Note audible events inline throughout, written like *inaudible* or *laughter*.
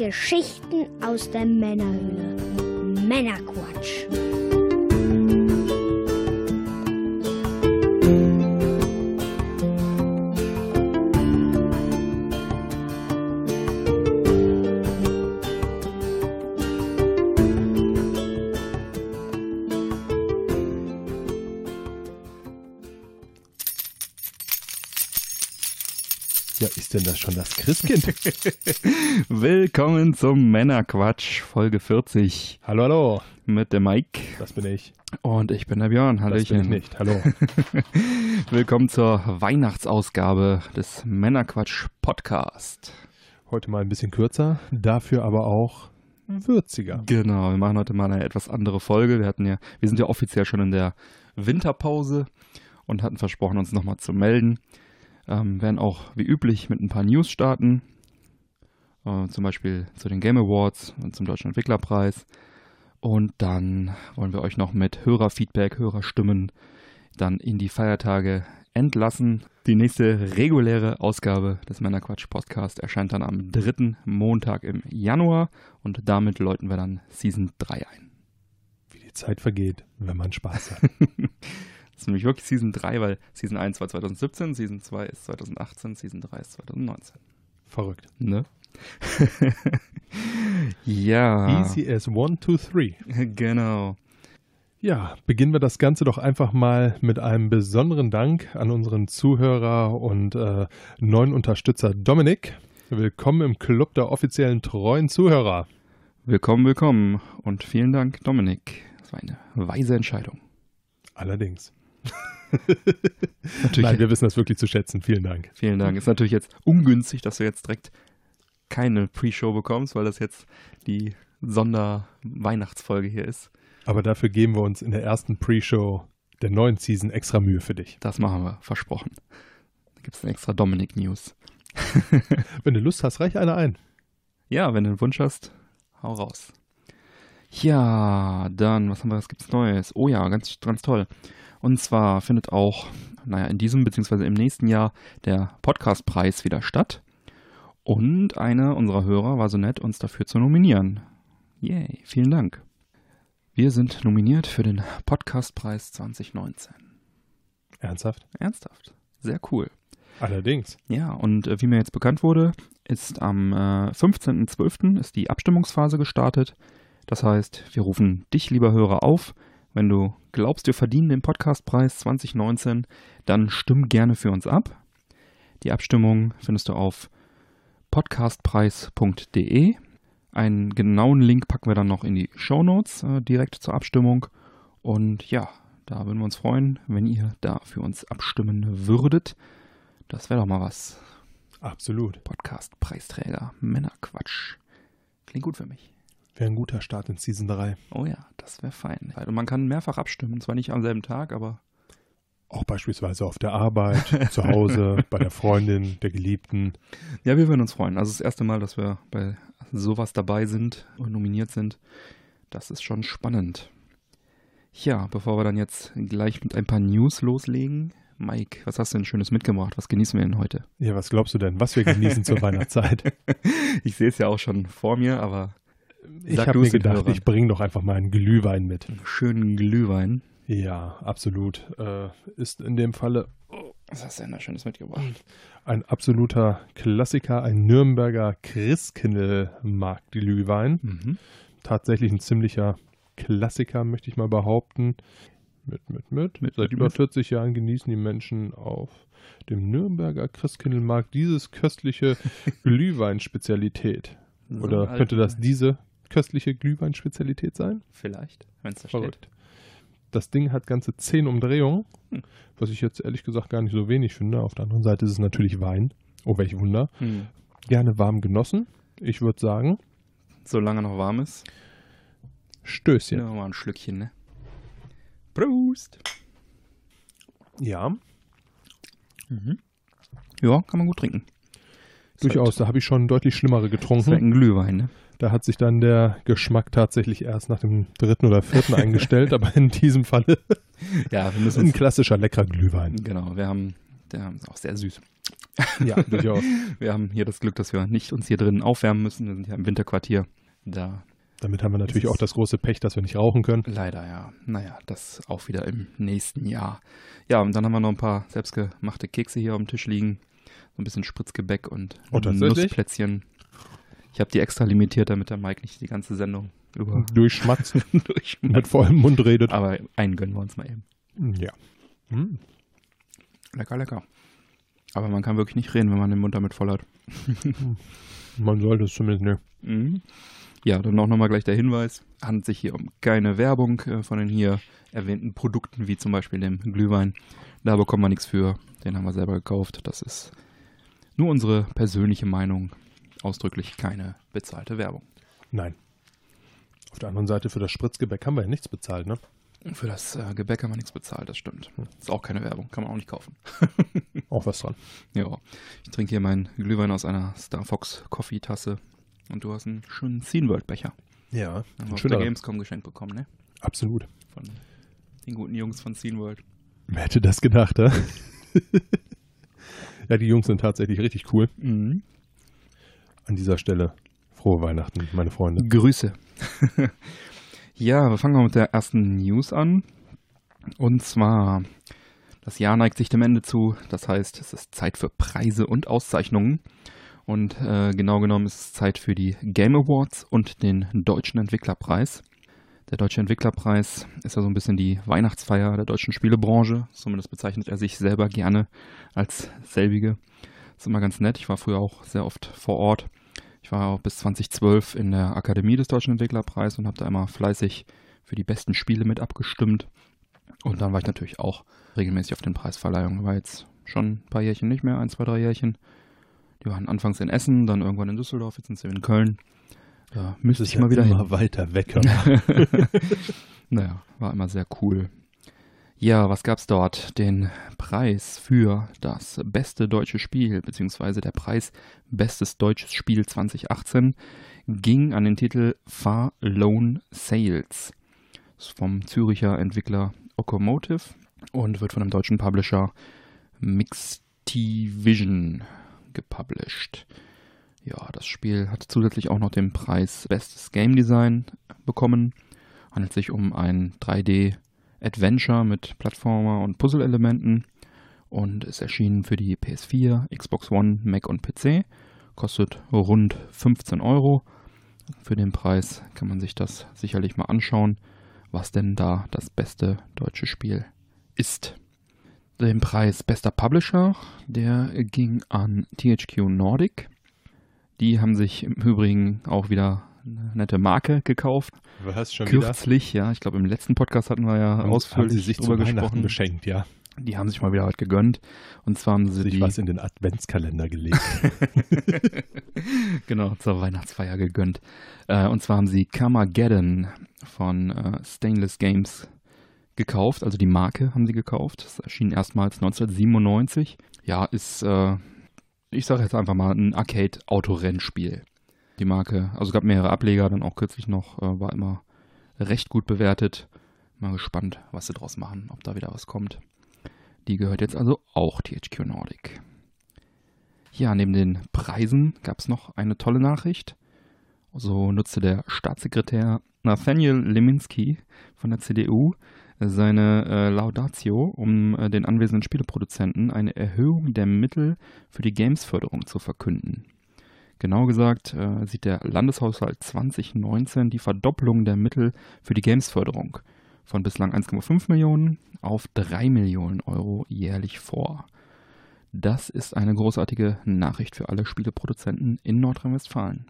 Geschichten aus der Männerhöhle. Männerquatsch. Ist denn das schon das Christkind? *laughs* Willkommen zum Männerquatsch, Folge 40 hallo, hallo. mit dem Mike. Das bin ich. Und ich bin der Björn. Das bin Hallöchen. ich nicht. Hallo. *laughs* Willkommen zur Weihnachtsausgabe des Männerquatsch Podcast. Heute mal ein bisschen kürzer, dafür aber auch würziger. Genau, wir machen heute mal eine etwas andere Folge. Wir hatten ja, wir sind ja offiziell schon in der Winterpause und hatten versprochen, uns nochmal zu melden. Ähm, werden auch wie üblich mit ein paar News starten. Äh, zum Beispiel zu den Game Awards und zum Deutschen Entwicklerpreis. Und dann wollen wir euch noch mit Hörerfeedback, Hörerstimmen dann in die Feiertage entlassen. Die nächste reguläre Ausgabe des Männerquatsch Podcast erscheint dann am dritten Montag im Januar und damit läuten wir dann Season 3 ein. Wie die Zeit vergeht, wenn man Spaß hat. *laughs* Ist nämlich wirklich Season 3, weil Season 1 war 2017, Season 2 ist 2018, Season 3 ist 2019. Verrückt. Ne? *laughs* ja. Easy as one, two, three. *laughs* Genau. Ja, beginnen wir das Ganze doch einfach mal mit einem besonderen Dank an unseren Zuhörer und äh, neuen Unterstützer Dominik. Willkommen im Club der offiziellen treuen Zuhörer. Willkommen, willkommen und vielen Dank, Dominik. Das war eine weise Entscheidung. Allerdings. *laughs* Natürlich, Nein, wir wissen das wirklich zu schätzen. Vielen Dank. vielen Dank. Ist natürlich jetzt ungünstig, dass du jetzt direkt keine Pre-Show bekommst, weil das jetzt die Sonder-Weihnachtsfolge hier ist. Aber dafür geben wir uns in der ersten Pre-Show der neuen Season extra Mühe für dich. Das machen wir, versprochen. Da gibt es eine extra Dominik-News. *laughs* Wenn du Lust hast, reich eine ein. Ja, wenn du einen Wunsch hast, hau raus. Ja, dann, was haben wir, was gibt's Neues? Oh ja, ganz, ganz toll. Und zwar findet auch, naja, in diesem bzw. im nächsten Jahr der Podcastpreis wieder statt. Und einer unserer Hörer war so nett, uns dafür zu nominieren. Yay, vielen Dank. Wir sind nominiert für den Podcastpreis 2019. Ernsthaft? Ernsthaft. Sehr cool. Allerdings. Ja, und äh, wie mir jetzt bekannt wurde, ist am äh, 15.12. ist die Abstimmungsphase gestartet. Das heißt, wir rufen dich, lieber Hörer, auf. Wenn du glaubst, wir verdienen den Podcastpreis 2019, dann stimm gerne für uns ab. Die Abstimmung findest du auf podcastpreis.de. Einen genauen Link packen wir dann noch in die Show Notes äh, direkt zur Abstimmung. Und ja, da würden wir uns freuen, wenn ihr da für uns abstimmen würdet. Das wäre doch mal was. Absolut. Podcast-Preisträger. Männerquatsch. Klingt gut für mich. Wäre ein guter Start in Season 3. Oh ja, das wäre fein. Und man kann mehrfach abstimmen. Zwar nicht am selben Tag, aber Auch beispielsweise auf der Arbeit, *laughs* zu Hause, bei der Freundin, der Geliebten. ja, wir würden uns freuen. Also das erste Mal, dass wir bei sowas dabei sind und nominiert sind. Das ist schon spannend. Ja, bevor wir dann jetzt gleich mit ein paar News loslegen. Mike, was hast du denn Schönes mitgebracht? Was genießen wir denn heute? Ja, was glaubst du denn, was wir genießen zur *laughs* Weihnachtszeit? Ich sehe es ja auch schon vor mir, aber Ich habe mir gedacht, ich bringe doch einfach mal einen Glühwein mit. einen schönen Glühwein. Ja, absolut. Äh, ist in dem Falle Was hast du denn da Schönes mitgebracht? ein absoluter Klassiker, ein Nürnberger Christkindl-Marktglühwein. Mhm. Tatsächlich ein ziemlicher Klassiker, möchte ich mal behaupten. Mit, mit, mit. Mit, Seit mit, über mit. 40 Jahren genießen die Menschen auf dem Nürnberger Christkindlmarkt dieses köstliche *laughs* Glühwein-Spezialität. So Oder könnte das diese köstliche Glühwein-Spezialität sein? Vielleicht, wenn es da steht. Verrückt. Das Ding hat ganze 10 Umdrehungen, Hm. was ich jetzt ehrlich gesagt gar nicht so wenig finde. Auf der anderen Seite ist es natürlich Wein. Oh, welch Wunder. Hm. Gerne warm genossen. Ich würde sagen, Solange noch warm ist. Stößchen. Ja, mal ein Schlückchen, ne? Prost! Ja, Ja, kann man gut trinken. Durchaus. Da habe ich schon deutlich schlimmere Das ist getrunken. ein Glühwein, ne? Da hat sich dann der Geschmack tatsächlich erst nach dem dritten oder vierten *laughs* eingestellt, aber in diesem Falle *laughs* Ja, wir müssen ein klassischer leckerer Glühwein. Genau, wir haben, der ist auch sehr süß. *laughs* Ja, durchaus. Wir haben hier das Glück, dass wir nicht uns hier drinnen aufwärmen müssen. Wir sind ja im Winterquartier. Da Damit haben wir natürlich auch das große Pech, dass wir nicht rauchen können. leider ja. Naja, das auch wieder im nächsten Jahr. Ja, und dann haben wir noch ein paar selbstgemachte Kekse hier auf dem Tisch liegen. So ein bisschen Spritzgebäck und Oh? Nussplätzchen. Ich habe die extra limitiert, damit der Mike nicht die ganze Sendung über *laughs* Durchschmatzt, *laughs* durch. mit vollem Mund redet. Aber einen gönnen wir uns mal eben. Ja. Hm. Lecker, lecker. Aber man kann wirklich nicht reden, wenn man den Mund damit voll hat. Man sollte es zumindest nicht. Mhm. Ja, dann auch nochmal gleich der Hinweis. Handelt sich hier um keine Werbung äh, von den hier erwähnten Produkten, wie zum Beispiel dem Glühwein. Da bekommen wir nichts für. Den haben wir selber gekauft. Das ist nur unsere persönliche Meinung. Ausdrücklich keine bezahlte Werbung. Nein. Auf der anderen Seite für das Spritzgebäck haben wir ja nichts bezahlt, ne? Für das äh, Gebäck haben wir nichts bezahlt, das stimmt. Ist auch keine Werbung, kann man auch nicht kaufen. *laughs* Auch was dran. Ja, ich trinke hier meinen Glühwein aus einer Star Fox Coffee Tasse. Und du hast einen schönen Scene World Becher. Ja, Haben wir auf der. Gamescom geschenkt bekommen, ne? Absolut. Von den guten Jungs von Scene World. Wer hätte das gedacht, ja? *laughs* ja, die Jungs sind tatsächlich richtig cool. Mhm. An dieser Stelle frohe Weihnachten, meine Freunde. Grüße. *laughs* ja, wir fangen mal mit der ersten News an. Und zwar, das Jahr neigt sich dem Ende zu. Das heißt, es ist Zeit für Preise und Auszeichnungen. Und äh, genau genommen ist es Zeit für die Game Awards und den Deutschen Entwicklerpreis. Der Deutsche Entwicklerpreis ist ja so ein bisschen die Weihnachtsfeier der deutschen Spielebranche. Zumindest bezeichnet er sich selber gerne als selbige. Ist immer ganz nett. Ich war früher auch sehr oft vor Ort. Ich war auch bis 2012 in der Akademie des Deutschen Entwicklerpreises und habe da immer fleißig für die besten Spiele mit abgestimmt. Und dann war ich natürlich auch regelmäßig auf den Preisverleihungen. War jetzt schon ein paar Jährchen nicht mehr, ein, zwei, drei Jährchen. Die waren anfangs in Essen, dann irgendwann in Düsseldorf, jetzt sind sie in Köln. Da müsste ich mal wieder hin. immer weiter weg. *laughs* *laughs* Naja, war immer sehr cool. Ja, was gab's dort? Den Preis für das beste deutsche Spiel, beziehungsweise der Preis Bestes deutsches Spiel 2018, ging an den Titel Far Lone Sales. Ist vom Züricher Entwickler Okomotive und wird von dem deutschen Publisher Mixtivision gepublished. Ja, das Spiel hat zusätzlich auch noch den Preis Bestes Game Design bekommen. Handelt sich um ein 3D-Adventure mit Plattformer und Puzzle-Elementen und ist erschienen für die PS4, Xbox One, Mac und PC. Kostet rund 15 Euro. Für den Preis kann man sich das sicherlich mal anschauen, was denn da das beste deutsche Spiel ist. Den Preis bester Publisher, der ging an THQ Nordic. Die haben sich im Übrigen auch wieder eine nette Marke gekauft. Was schon wieder? Kürzlich, ja. Ich glaube, im letzten Podcast hatten wir ja Haben- ausführlich haben sie sich drüber gesprochen. beschenkt, ja. Die haben sich mal wieder was gegönnt. Und zwar haben sie Sich die was in den Adventskalender gelegt. *laughs* genau zur Weihnachtsfeier gegönnt. Äh, und zwar haben sie Carmageddon von äh, Stainless Games gekauft. Also die Marke haben sie gekauft. Das erschien erstmals 1997. Ja, ist, äh, ich sage jetzt einfach mal, ein Arcade-Autorennspiel. Die Marke, also es gab mehrere Ableger, dann auch kürzlich noch, äh, war immer recht gut bewertet. Mal gespannt, was sie draus machen, ob da wieder was kommt. Die gehört jetzt also auch THQ Nordic. Ja, neben den Preisen gab es noch eine tolle Nachricht. So nutzte der Staatssekretär Nathaniel Leminski von der CDU seine äh, Laudatio, um äh, den anwesenden Spieleproduzenten eine Erhöhung der Mittel für die Gamesförderung zu verkünden. Genau gesagt äh, sieht der Landeshaushalt 2019 die Verdopplung der Mittel für die Gamesförderung von bislang 1,5 Millionen auf 3 Millionen Euro jährlich vor. Das ist eine großartige Nachricht für alle Spieleproduzenten in Nordrhein-Westfalen.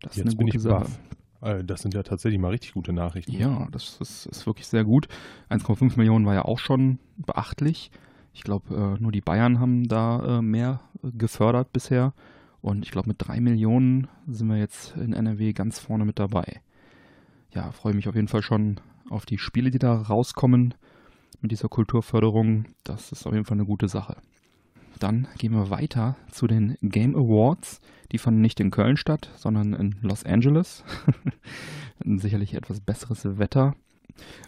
Das ist Jetzt eine bin gute Sache. baff. Äh, Das sind ja tatsächlich mal richtig gute Nachrichten. Ja, das ist, ist wirklich sehr gut. 1,5 Millionen war ja auch schon beachtlich. Ich glaube, äh, nur die Bayern haben da äh, mehr gefördert bisher. Und ich glaube, mit 3 Millionen sind wir jetzt in NRW ganz vorne mit dabei. Ja, freue mich auf jeden Fall schon auf die Spiele, die da rauskommen mit dieser Kulturförderung. Das ist auf jeden Fall eine gute Sache. Dann gehen wir weiter zu den Game Awards. Die fanden nicht in Köln statt, sondern in Los Angeles. *laughs* Sicherlich etwas besseres Wetter.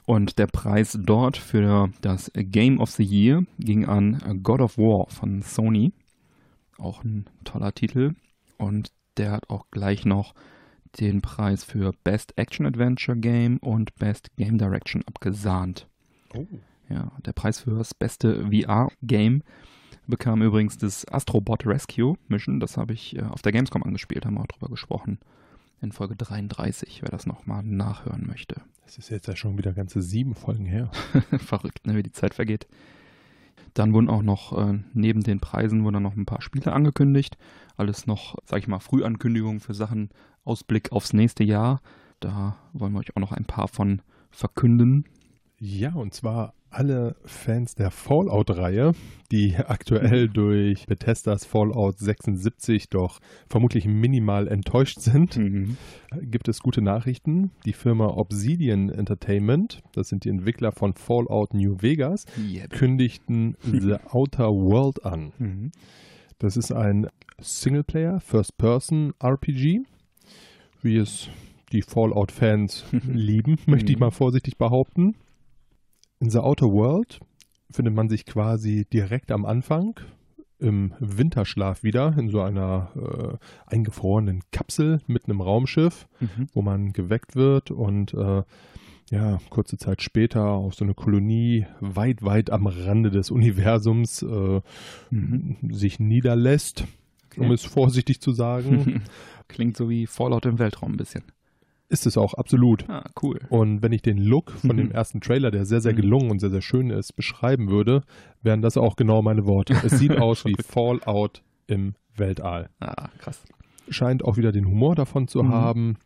Und der Preis dort für das Game of the Year ging an God of War von Sony. Auch ein toller Titel. Und der hat auch gleich noch den Preis für Best Action Adventure Game und Best Game Direction abgesahnt. Oh. Ja, der Preis für das beste VR-Game bekam übrigens das Astrobot Rescue Mission. Das habe ich äh, auf der Gamescom angespielt, haben wir auch drüber gesprochen. In Folge 33, wer das nochmal nachhören möchte. Das ist jetzt ja schon wieder ganze sieben Folgen her. *laughs* Verrückt, ne, wie die Zeit vergeht. Dann wurden auch noch äh, neben den Preisen wurden dann noch ein paar Spiele angekündigt. Alles noch, sag ich mal, Frühankündigungen für Sachen Ausblick aufs nächste Jahr. Da wollen wir euch auch noch ein paar von verkünden. Ja, und zwar alle Fans der Fallout-Reihe, die *laughs* aktuell durch Bethesdas Fallout 76 doch vermutlich minimal enttäuscht sind, Mhm. gibt es gute Nachrichten. Die Firma Obsidian Entertainment, das sind die Entwickler von Fallout New Vegas, Yep. kündigten *laughs* The Outer World an. Mhm. Das ist ein Singleplayer, First-Person-RPG, wie es die Fallout-Fans *laughs* lieben, möchte ich Mhm. mal vorsichtig behaupten. In The Outer World findet man sich quasi direkt am Anfang im Winterschlaf wieder in so einer äh, eingefrorenen Kapsel mit einem Raumschiff, Mhm. wo man geweckt wird und äh, ja, kurze Zeit später auf so eine Kolonie weit, weit am Rande des Universums äh, Mhm. sich niederlässt, um Okay. es vorsichtig zu sagen. *laughs* Klingt so wie Fallout im Weltraum ein bisschen. Ist es auch absolut. Ah, cool. Und wenn ich den Look von dem Mhm. *laughs* ersten Trailer, der sehr, sehr Mhm. gelungen und sehr, sehr schön ist, beschreiben würde, wären das auch genau meine Worte. Es sieht *laughs* aus wie Fallout im Weltall. Ah, krass. Scheint auch wieder den Humor davon zu Mhm. haben.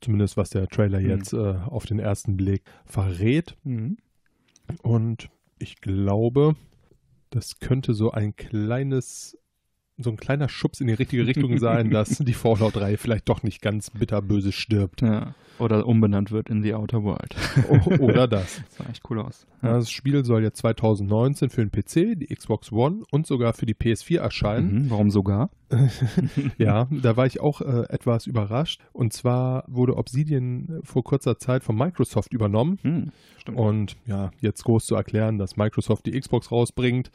Zumindest was der Trailer Mhm. jetzt äh, auf den ersten Blick verrät. Mhm. Und ich glaube, das könnte so ein kleines, so ein kleiner Schubs in die richtige Richtung sein, dass *laughs* die Fallout-Reihe vielleicht doch nicht ganz bitterböse stirbt. Ja. Oder umbenannt wird in The Outer World. *laughs* O- Oder das. *laughs* Das sah echt cool aus. Ja, das Spiel soll jetzt 2019 für den PC, die Xbox One und sogar für die PS4 erscheinen. Mhm. Warum sogar? Ja, da war ich auch äh, etwas überrascht. Und zwar wurde Obsidian vor kurzer Zeit von Microsoft übernommen. Hm, stimmt. Und ja, jetzt groß zu erklären, dass Microsoft die Xbox rausbringt,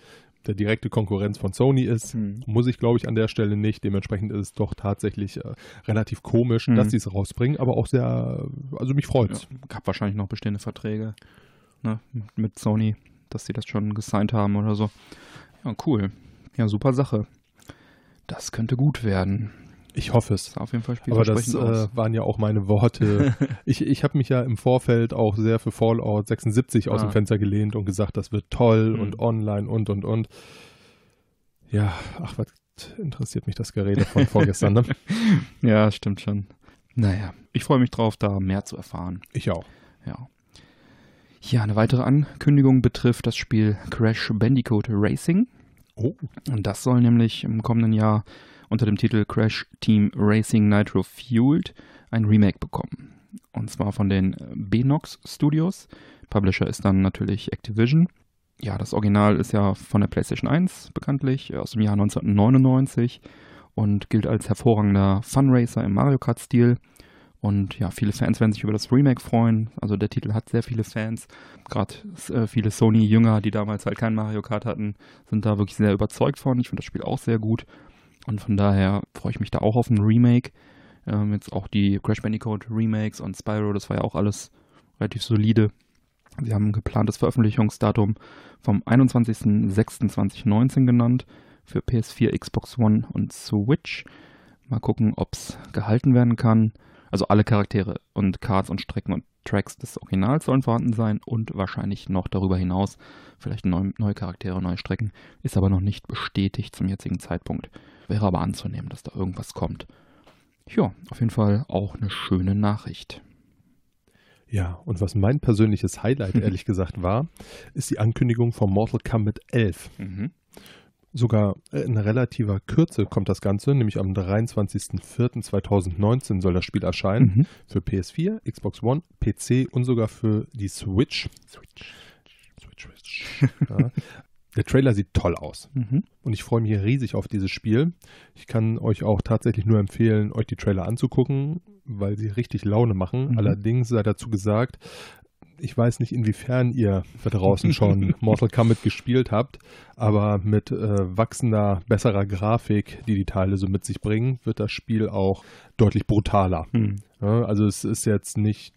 der direkte Konkurrenz von Sony ist, Hm. muss ich glaube ich an der Stelle nicht. Dementsprechend ist es doch tatsächlich äh, relativ komisch, Mhm. dass sie es rausbringen, aber auch sehr, also mich freut's. Ja, gab wahrscheinlich noch bestehende Verträge ne, mit Sony, dass sie das schon gesigned haben oder so. Ja, cool. Ja, super Sache. Das könnte gut werden. Ich hoffe es. Auf jeden Fall Aber das äh, aus. waren ja auch meine Worte. *laughs* ich ich habe mich ja im Vorfeld auch sehr für Fallout 76 aus Ah. dem Fenster gelehnt und gesagt, das wird toll Mhm. und online und und und. Ja, ach, was interessiert mich das Gerede von vorgestern, ne? *laughs* Ja, stimmt schon. Naja, ich freue mich drauf, da mehr zu erfahren. Ich auch. Ja. Ja, eine weitere Ankündigung betrifft das Spiel Crash Bandicoot Racing. Oh, Und das soll nämlich im kommenden Jahr unter dem Titel Crash Team Racing Nitro Fueled ein Remake bekommen. Und zwar von den äh, Benox Studios. Publisher ist dann natürlich Activision. Ja, das Original ist ja von der PlayStation 1 bekanntlich, äh, aus dem Jahr 1999 und gilt als hervorragender Funracer im Mario Kart-Stil. Und ja, viele Fans werden sich über das Remake freuen. Also der Titel hat sehr viele Fans. Gerade äh, viele Sony-Jünger, die damals halt kein Mario Kart hatten, sind da wirklich sehr überzeugt von. Ich finde das Spiel auch sehr gut. Und von daher freue ich mich da auch auf ein Remake. Ähm, jetzt auch die Crash Bandicoot Remakes und Spyro, das war ja auch alles relativ solide. Sie haben ein geplantes Veröffentlichungsdatum vom 21.06.2019 genannt für PS4, Xbox One und Switch. Mal gucken, ob es gehalten werden kann. Also alle Charaktere und Cards und Strecken und Tracks des Originals sollen vorhanden sein und wahrscheinlich noch darüber hinaus vielleicht neue, neue Charaktere, neue Strecken. Ist aber noch nicht bestätigt zum jetzigen Zeitpunkt. Wäre aber anzunehmen, dass da irgendwas kommt. Ja, auf jeden Fall auch eine schöne Nachricht. ja. Und was mein persönliches Highlight *laughs* ehrlich gesagt war, ist die Ankündigung von Mortal Kombat 11. Mhm. Sogar in relativer Kürze kommt das Ganze, nämlich am 23.04.2019 soll das Spiel erscheinen. Mhm. Für PS4, Xbox One, PC und sogar für die Switch. Switch. Switch, Switch. Ja. Der Trailer sieht toll aus Mhm. und ich freue mich riesig auf dieses Spiel. Ich kann euch auch tatsächlich nur empfehlen, euch die Trailer anzugucken, weil sie richtig Laune machen. Mhm. Allerdings sei dazu gesagt, Ich weiß nicht, inwiefern ihr da draußen schon *laughs* Mortal Kombat gespielt habt, aber mit äh, wachsender, besserer Grafik, die die Teile so mit sich bringen, wird das Spiel auch deutlich brutaler. Hm. Ja, also es ist jetzt nicht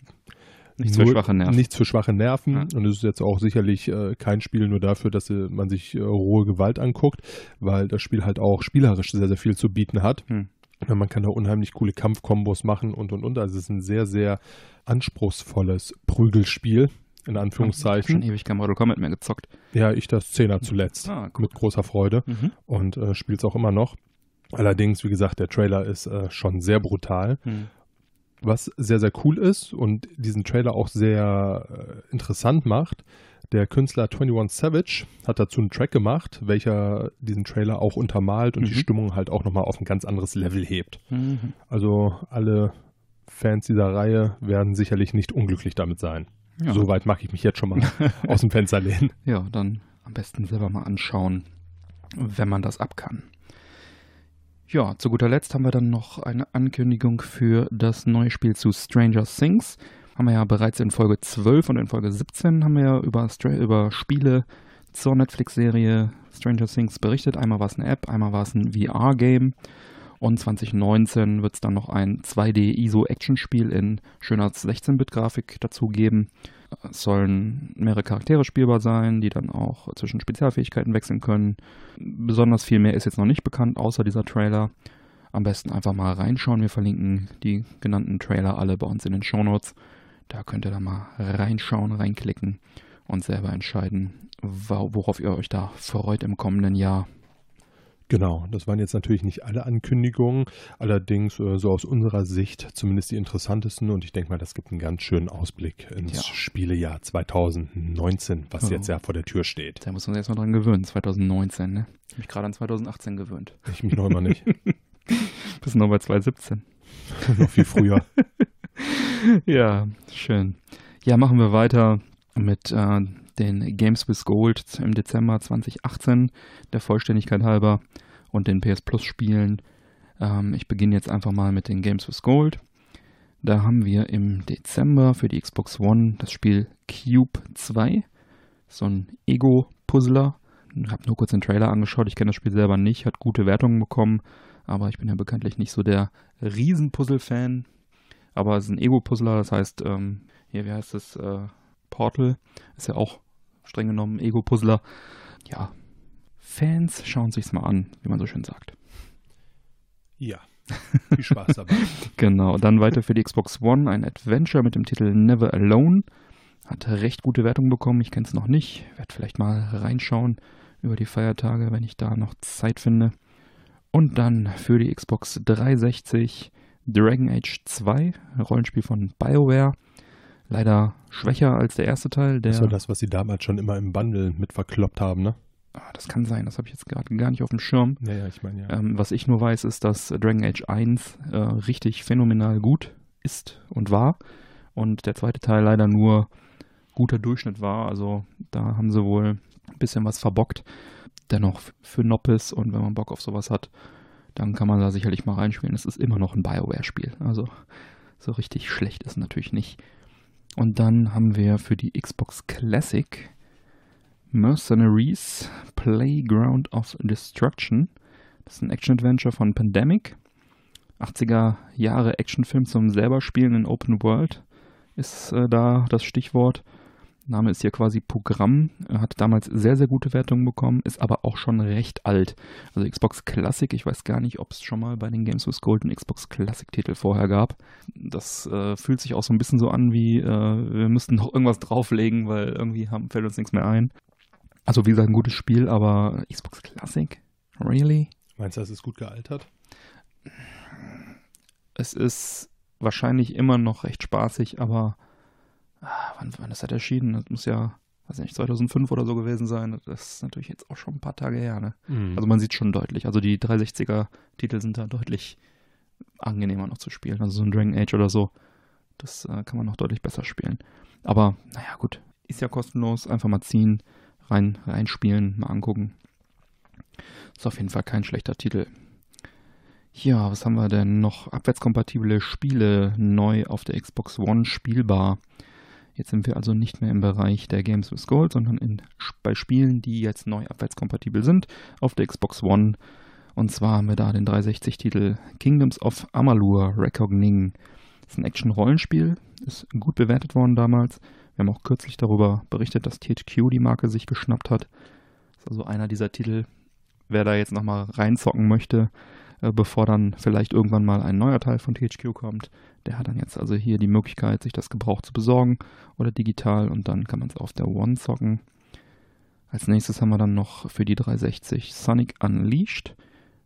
Nichts für schwache Nerven. Nichts für schwache Nerven. Ja. Und es ist jetzt auch sicherlich äh, kein Spiel nur dafür, dass äh, man sich äh, rohe Gewalt anguckt, weil das Spiel halt auch spielerisch sehr, sehr viel zu bieten hat. Hm. Ja, man kann da unheimlich coole Kampfkombos machen und und und. Also es ist ein sehr, sehr anspruchsvolles Prügelspiel, in Schon Anführungszeichen. ewig kein Mortal Kombat mehr gezockt. Ja, ich das Zehner zuletzt. Ah, cool. Mit großer Freude Mhm. und äh, spiele es auch immer noch. Allerdings, wie gesagt, der Trailer ist äh, schon sehr brutal. Hm. Was sehr, sehr cool ist und diesen Trailer auch sehr äh, interessant macht, der Künstler 21 Savage hat dazu einen Track gemacht, welcher diesen Trailer auch untermalt und die Mhm. Stimmung halt auch nochmal auf ein ganz anderes Level hebt. Mhm. Also alle Fans dieser Reihe werden sicherlich nicht unglücklich damit sein. Ja. Soweit mag ich mich jetzt schon mal *laughs* aus dem Fenster lehnen. ja, dann am besten selber mal anschauen, wenn man das ab kann. Ja, zu guter Letzt haben wir dann noch eine Ankündigung für das neue Spiel zu Stranger Things. Haben wir ja bereits in Folge 12 und in Folge 17 haben wir ja über, über Spiele zur Netflix-Serie Stranger Things berichtet. Einmal war es eine App, einmal war es ein VR-Game. Und 2019 wird es dann noch ein 2D-ISO-Action-Spiel in schöner 16-Bit-Grafik dazu geben. Es sollen mehrere Charaktere spielbar sein, die dann auch zwischen Spezialfähigkeiten wechseln können. Besonders viel mehr ist jetzt noch nicht bekannt, außer dieser Trailer. Am besten einfach mal reinschauen. Wir verlinken die genannten Trailer alle bei uns in den Shownotes. Da könnt ihr dann mal reinschauen, reinklicken und selber entscheiden, worauf ihr euch da freut im kommenden Jahr. Genau, das waren jetzt natürlich nicht alle Ankündigungen, allerdings äh, so aus unserer Sicht zumindest die interessantesten und ich denke mal, das gibt einen ganz schönen Ausblick ins Ja. Spielejahr 2019, was Ja. jetzt ja vor der Tür steht. Da muss man sich erstmal dran gewöhnen, 2019, ne? Ich hab mich gerade an 2018 gewöhnt. Ich mich noch immer nicht. *laughs* Bis noch bei 2017. *laughs* noch viel früher. *laughs* *laughs* Ja, schön. Ja, machen wir weiter mit äh, den Games with Gold im Dezember 2018, der Vollständigkeit halber, und den PS Plus Spielen. Ähm, ich beginne jetzt einfach mal mit den Games with Gold. Da haben wir im Dezember für die Xbox One das Spiel Cube 2, so ein Ego-Puzzler. Ich habe nur kurz den Trailer angeschaut, ich kenne das Spiel selber nicht, hat gute Wertungen bekommen, aber ich bin ja bekanntlich nicht so der Riesen-Puzzle-Fan. Aber es ist ein Ego-Puzzler, das heißt, ähm, hier, wie heißt es, äh, Portal, ist ja auch streng genommen Ego-Puzzler. Ja, Fans schauen sich's mal an, wie man so schön sagt. Ja, viel Spaß dabei. *laughs* Genau, dann weiter für die Xbox One ein Adventure mit dem Titel Never Alone. Hat recht gute Wertung bekommen, ich kenne es noch nicht. Werde vielleicht mal reinschauen über die Feiertage, wenn ich da noch Zeit finde. Und dann für die Xbox 360 Dragon Age 2, ein Rollenspiel von BioWare. Leider schwächer als der erste Teil. Der, Das war das, was sie damals schon immer im Bundle mit verkloppt haben, ne? Ah, das kann sein, das habe ich jetzt gerade gar nicht auf dem Schirm. Naja, ich meine ja. Ähm, was ich nur weiß, ist, dass Dragon Age 1 äh, richtig phänomenal gut ist und war. Und der zweite Teil leider nur guter Durchschnitt war. Also da haben sie wohl ein bisschen was verbockt. Dennoch für Noppes und wenn man Bock auf sowas hat, dann kann man da sicherlich mal reinspielen. Es ist immer noch ein Bioware-Spiel. Also so richtig schlecht ist natürlich nicht. Und dann haben wir für die Xbox Classic Mercenaries Playground of Destruction. Das ist ein Action-Adventure von Pandemic. 80er Jahre Actionfilm zum selber spielen in Open World ist äh, da das Stichwort. Name ist hier quasi Programm. Hat damals sehr, sehr gute Wertungen bekommen, ist aber auch schon recht alt. Also Xbox Classic, ich weiß gar nicht, ob es schon mal bei den Games with Gold einen Xbox Classic-Titel vorher gab. Das äh, fühlt sich auch so ein bisschen so an, wie äh, wir müssten noch irgendwas drauflegen, weil irgendwie haben, fällt uns nichts mehr ein. Also wie gesagt, ein gutes Spiel, aber Xbox Classic? Really? Meinst du, das ist gut gealtert? Es ist wahrscheinlich immer noch recht spaßig, aber wann, wann ist das erschienen? Das muss ja, weiß nicht, 2005 oder so gewesen sein. Das ist natürlich jetzt auch schon ein paar Tage her, ne? Mhm. Also man sieht schon deutlich. Also die 360er-Titel sind da deutlich angenehmer noch zu spielen. Also so ein Dragon Age oder so, das äh, kann man noch deutlich besser spielen. Aber naja, gut, ist ja kostenlos. Einfach mal ziehen, rein, reinspielen, mal angucken. Ist auf jeden Fall kein schlechter Titel. Ja, was haben wir denn noch? Abwärtskompatible Spiele neu auf der Xbox One spielbar. Jetzt sind wir also nicht mehr im Bereich der Games with Gold, sondern in, bei Spielen, die jetzt neu abwärtskompatibel sind auf der Xbox One. Und zwar haben wir da den 360-Titel Kingdoms of Amalur Reckoning. Das ist ein Action-Rollenspiel, ist gut bewertet worden damals. Wir haben auch kürzlich darüber berichtet, dass THQ die Marke sich geschnappt hat. Das ist also einer dieser Titel, wer da jetzt nochmal reinzocken möchte, bevor dann vielleicht irgendwann mal ein neuer Teil von THQ kommt, der hat dann jetzt also hier die Möglichkeit, sich das gebraucht zu besorgen oder digital und dann kann man es auf der One zocken. Als nächstes haben wir dann noch für die 360 Sonic Unleashed.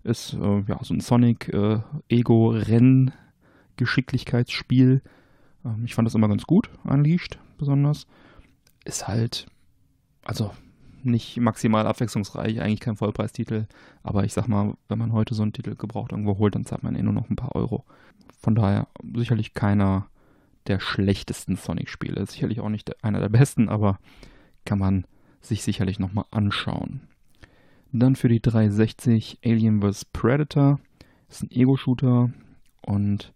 Ist äh, ja so ein Sonic äh, Ego-Renn-Geschicklichkeitsspiel. Ähm, ich fand das immer ganz gut, Unleashed besonders. Ist halt, also nicht maximal abwechslungsreich, eigentlich kein Vollpreistitel. Aber ich sag mal, wenn man heute so einen Titel gebraucht irgendwo holt, dann zahlt man eh nur noch ein paar Euro. Von daher sicherlich keiner der schlechtesten Sonic-Spiele. Sicherlich auch nicht einer der besten, aber kann man sich sicherlich nochmal anschauen. Dann für die 360 Alien vs. Predator. Das ist ein Ego-Shooter und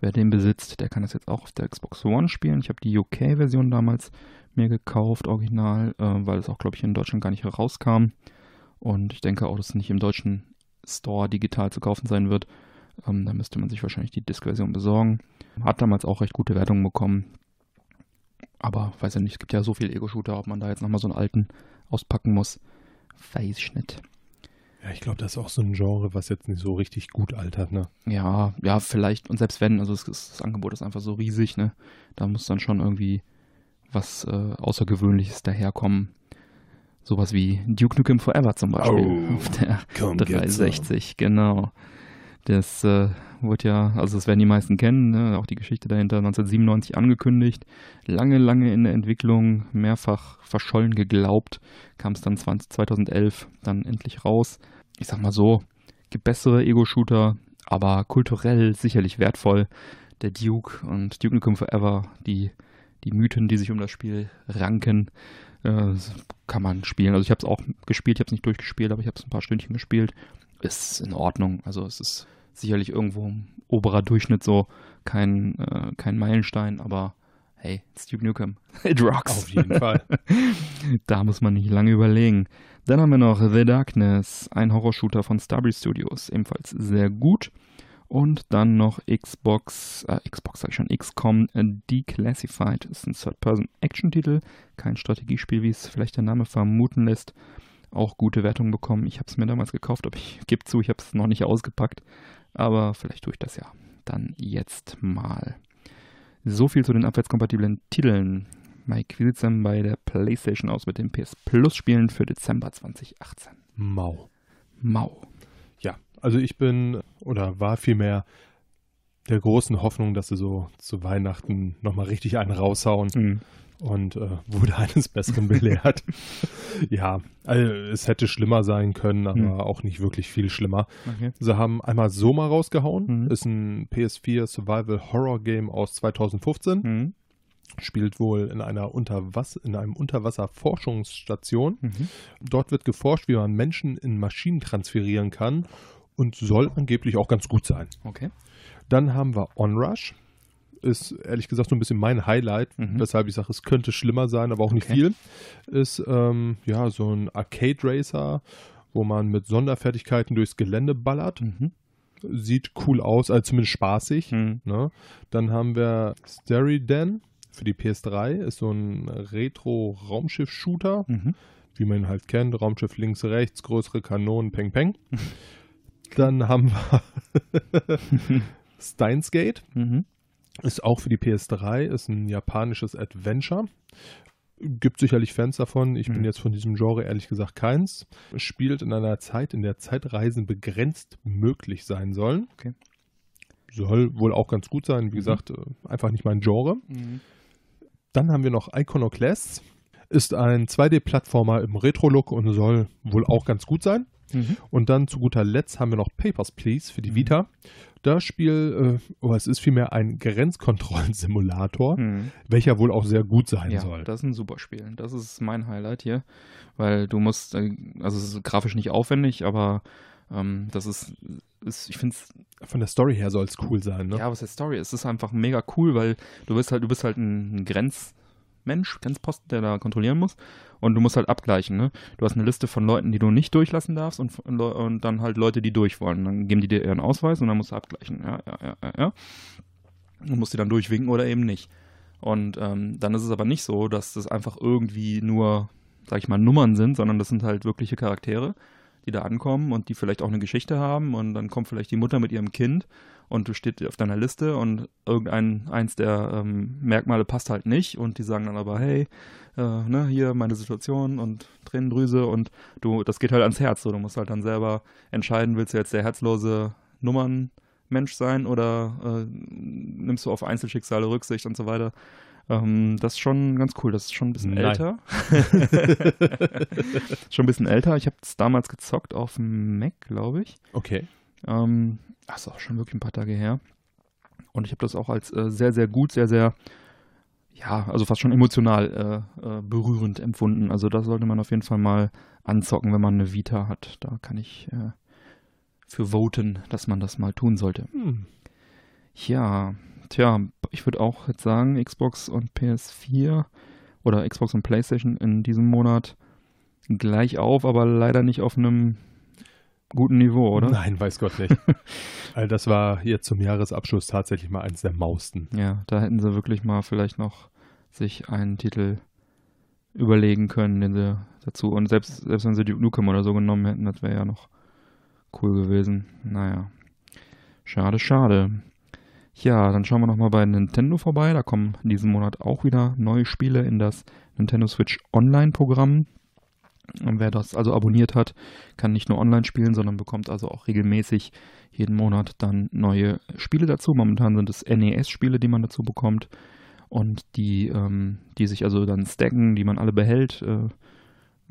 wer den besitzt, der kann das jetzt auch auf der Xbox One spielen. Ich habe die UK-Version damals mir gekauft, original, äh, weil es auch, glaube ich, in Deutschland gar nicht herauskam. Und ich denke auch, dass es nicht im deutschen Store digital zu kaufen sein wird. Ähm, da müsste man sich wahrscheinlich die Disk-Version besorgen. Hat damals auch recht gute Wertungen bekommen. Aber weiß ja nicht, es gibt ja so viele Ego-Shooter, ob man da jetzt nochmal so einen alten auspacken muss. Weiß ich nicht. Ja, ich glaube, das ist auch so ein Genre, was jetzt nicht so richtig gut altert, ne? Ja, ja, vielleicht. Und selbst wenn, also das, das Angebot ist einfach so riesig, ne? Da muss dann schon irgendwie was äh, Außergewöhnliches daherkommen. Sowas wie Duke Nukem Forever zum Beispiel Oh, *laughs* auf der komm, get 360, genau. Das äh, wurde ja, also das werden die meisten kennen, ne? auch die Geschichte dahinter 1997 angekündigt, lange, lange in der Entwicklung, mehrfach verschollen geglaubt, kam es dann 20, 2011 dann endlich raus. Ich sag mal so, gibt bessere Ego-Shooter, aber kulturell sicherlich wertvoll. Der Duke und Duke Nukem Forever, die die Mythen, die sich um das Spiel ranken, äh, kann man spielen. Also ich habe es auch gespielt, ich habe es nicht durchgespielt, aber ich habe es ein paar Stündchen gespielt. Ist in Ordnung. Also es ist sicherlich irgendwo ein oberer Durchschnitt so, kein, äh, kein Meilenstein, aber hey, Duke Nukem. *laughs* It rocks. Auf jeden Fall. *laughs* da muss man nicht lange überlegen. Dann haben wir noch The Darkness, ein Horrorshooter von Starbreeze Studios, ebenfalls sehr gut. Und dann noch Xbox, äh, Xbox sag ich schon, XCOM Declassified. Das ist ein Third-Person-Action-Titel, kein Strategiespiel, wie es vielleicht der Name vermuten lässt. Auch gute Wertungen bekommen. Ich habe es mir damals gekauft, aber *laughs* ich gebe zu, ich habe es noch nicht ausgepackt. Aber vielleicht tue ich das ja dann jetzt mal. So viel zu den abwärtskompatiblen Titeln. Mike, wie sieht es denn bei der PlayStation aus mit den PS Plus Spielen für Dezember 2018? Mau. Mau. Also ich bin oder war vielmehr der großen Hoffnung, dass sie so zu Weihnachten nochmal richtig einen raushauen Mhm. und äh, wurde eines Besseren belehrt. *laughs* ja, also es hätte schlimmer sein können, aber Mhm. auch nicht wirklich viel schlimmer. Okay. Sie haben einmal Soma rausgehauen, Mhm. ist ein PS4 Survival Horror Game aus 2015, Mhm. spielt wohl in einer Unterwasser, in einem Unterwasserforschungsstation. Mhm. Dort wird geforscht, wie man Menschen in Maschinen transferieren kann und soll angeblich auch ganz gut sein. Okay. Dann haben wir Onrush. Ist ehrlich gesagt so ein bisschen mein Highlight, Mhm. weshalb ich sage, es könnte schlimmer sein, aber auch nicht Okay. viel. Ist ähm, ja so ein Arcade Racer, wo man mit Sonderfertigkeiten durchs Gelände ballert. Mhm. Sieht cool aus, also zumindest spaßig. Mhm. Ne? Dann haben wir Steriden für die PS3. Ist so ein Retro-Raumschiff-Shooter Mhm. wie man ihn halt kennt, Raumschiff links, rechts, größere Kanonen, peng, peng. *laughs* Dann haben wir *laughs* Steins Gate, Mhm. ist auch für die PS3, ist ein japanisches Adventure. Gibt sicherlich Fans davon. Ich bin Mhm. jetzt von diesem Genre ehrlich gesagt keins. Spielt in einer Zeit, in der Zeitreisen begrenzt möglich sein sollen. Okay. Soll wohl auch ganz gut sein. Wie Mhm. gesagt, äh, einfach nicht mein Genre. Mhm. Dann haben wir noch Iconoclasts. Ist ein 2D-Plattformer im Retro-Look und soll wohl auch ganz gut sein. Mhm. Und dann zu guter Letzt haben wir noch Papers, Please für die Mhm. Vita. Das Spiel, äh, oh, es ist vielmehr ein Grenzkontrollensimulator, Mhm. welcher wohl auch sehr gut sein Ja, soll. das ist ein super Spiel. Das ist mein Highlight hier, weil du musst, äh, also es ist grafisch nicht aufwendig, aber ähm, das ist, ist ich finde es, Von der Story her soll es cool sein, ne? ja, was der Story ist, es ist einfach mega cool, weil du bist halt, du bist halt ein, ein Grenz, Mensch, Grenzposten, der da kontrollieren muss. Und du musst halt abgleichen. Ne? Du hast eine Liste von Leuten, die du nicht durchlassen darfst und, und dann halt Leute, die durch wollen. Dann geben die dir ihren Ausweis und dann musst du abgleichen. Ja, ja, ja, ja, ja. Und musst die dann durchwinken oder eben nicht. Und ähm, dann ist es aber nicht so, dass das einfach irgendwie nur, sag ich mal, Nummern sind, sondern das sind halt wirkliche Charaktere, die da ankommen und die vielleicht auch eine Geschichte haben. Und dann kommt vielleicht die Mutter mit ihrem Kind und du stehst auf deiner Liste und irgendein eins der ähm, Merkmale passt halt nicht und die sagen dann aber, hey, äh, ne, hier meine Situation und Tränendrüse und du, das geht halt ans Herz. So, du musst halt dann selber entscheiden, willst du jetzt der herzlose Nummernmensch sein oder äh, nimmst du auf Einzelschicksale Rücksicht und so weiter. Ähm, das ist schon ganz cool. Das ist schon ein bisschen Nein. älter. *laughs* *laughs* schon ein bisschen älter. Ich habe es damals gezockt auf dem Mac, glaube ich. Okay. Ähm, das ist auch schon wirklich ein paar Tage her. Und ich habe das auch als äh, sehr, sehr gut, sehr, sehr, ja, also fast schon emotional äh, äh, berührend empfunden. Also das sollte man auf jeden Fall mal anzocken, wenn man eine Vita hat. Da kann ich äh, für voten, dass man das mal tun sollte. Hm. Ja, tja, ich würde auch jetzt sagen, Xbox und PS4 oder Xbox und PlayStation in diesem Monat gleich auf, aber leider nicht auf einem guten Niveau, oder? Nein, weiß Gott nicht. *laughs* All das war jetzt zum Jahresabschluss tatsächlich mal eins der Mausten. Ja, da hätten sie wirklich mal vielleicht noch sich einen Titel überlegen können, den sie dazu. Und selbst, selbst wenn sie Duke Nukem oder so genommen hätten, das wäre ja noch cool gewesen. Naja. Schade, schade. Ja, dann schauen wir nochmal bei Nintendo vorbei. Da kommen in diesem Monat auch wieder neue Spiele in das Nintendo Switch Online-Programm. Und wer das also abonniert hat, kann nicht nur online spielen, sondern bekommt also auch regelmäßig jeden Monat dann neue Spiele dazu. Momentan sind es NES-Spiele, die man dazu bekommt und die, ähm, die sich also dann stacken, die man alle behält. Äh,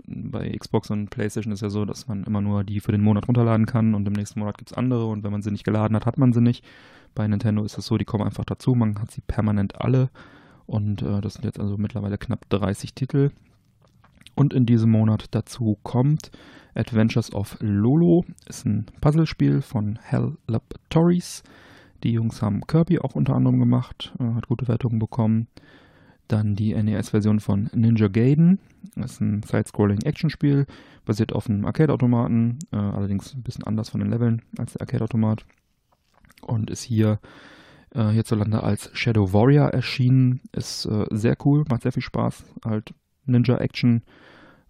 bei Xbox und PlayStation ist ja so, dass man immer nur die für den Monat runterladen kann und im nächsten Monat gibt es andere und wenn man sie nicht geladen hat, hat man sie nicht. Bei Nintendo ist es so, die kommen einfach dazu, man hat sie permanent alle und äh, das sind jetzt also mittlerweile knapp 30 Titel. Und in diesem Monat dazu kommt Adventures of Lolo, ist ein Puzzlespiel von Hell Laboratories. Die Jungs haben Kirby auch unter anderem gemacht, äh, hat gute Wertungen bekommen. Dann die NES-Version von Ninja Gaiden. Das ist ein Side-Scrolling-Action-Spiel, basiert auf einem Arcade-Automaten, äh, allerdings ein bisschen anders von den Leveln als der Arcade-Automat. Und ist hier äh, hierzulande als Shadow Warrior erschienen. Ist äh, sehr cool, macht sehr viel Spaß. Halt Ninja-Action.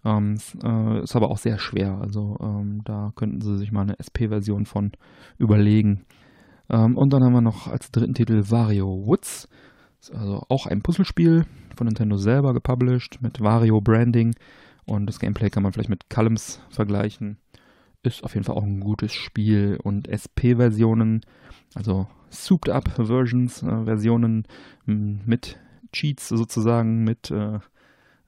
Ähm, ist, äh, ist aber auch sehr schwer. Also ähm, da könnten sie sich mal eine SP-Version von überlegen. Ähm, und dann haben wir noch als dritten Titel Wario Woods. Ist also auch ein Puzzlespiel von Nintendo selber gepublished mit Wario Branding. Und das Gameplay kann man vielleicht mit Columns vergleichen. Ist auf jeden Fall auch ein gutes Spiel. Und SP-Versionen, also Souped Up Versions, äh, Versionen mit Cheats sozusagen, mit äh,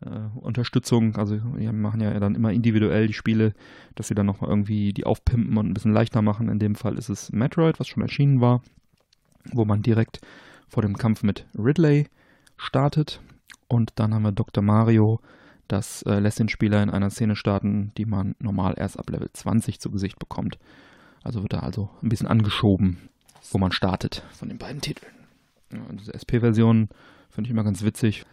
äh, Unterstützung. Also wir machen ja dann immer individuell die Spiele, dass sie dann nochmal irgendwie die aufpimpen und ein bisschen leichter machen. In dem Fall ist es Metroid, was schon erschienen war, wo man direkt vor dem Kampf mit Ridley startet. Und dann haben wir Dr. Mario, das äh, lässt den Spieler in einer Szene starten, die man normal erst ab Level 20 zu Gesicht bekommt. Also wird da also ein bisschen angeschoben, wo man startet von den beiden Titeln. Ja, diese SP-Version finde ich immer ganz witzig.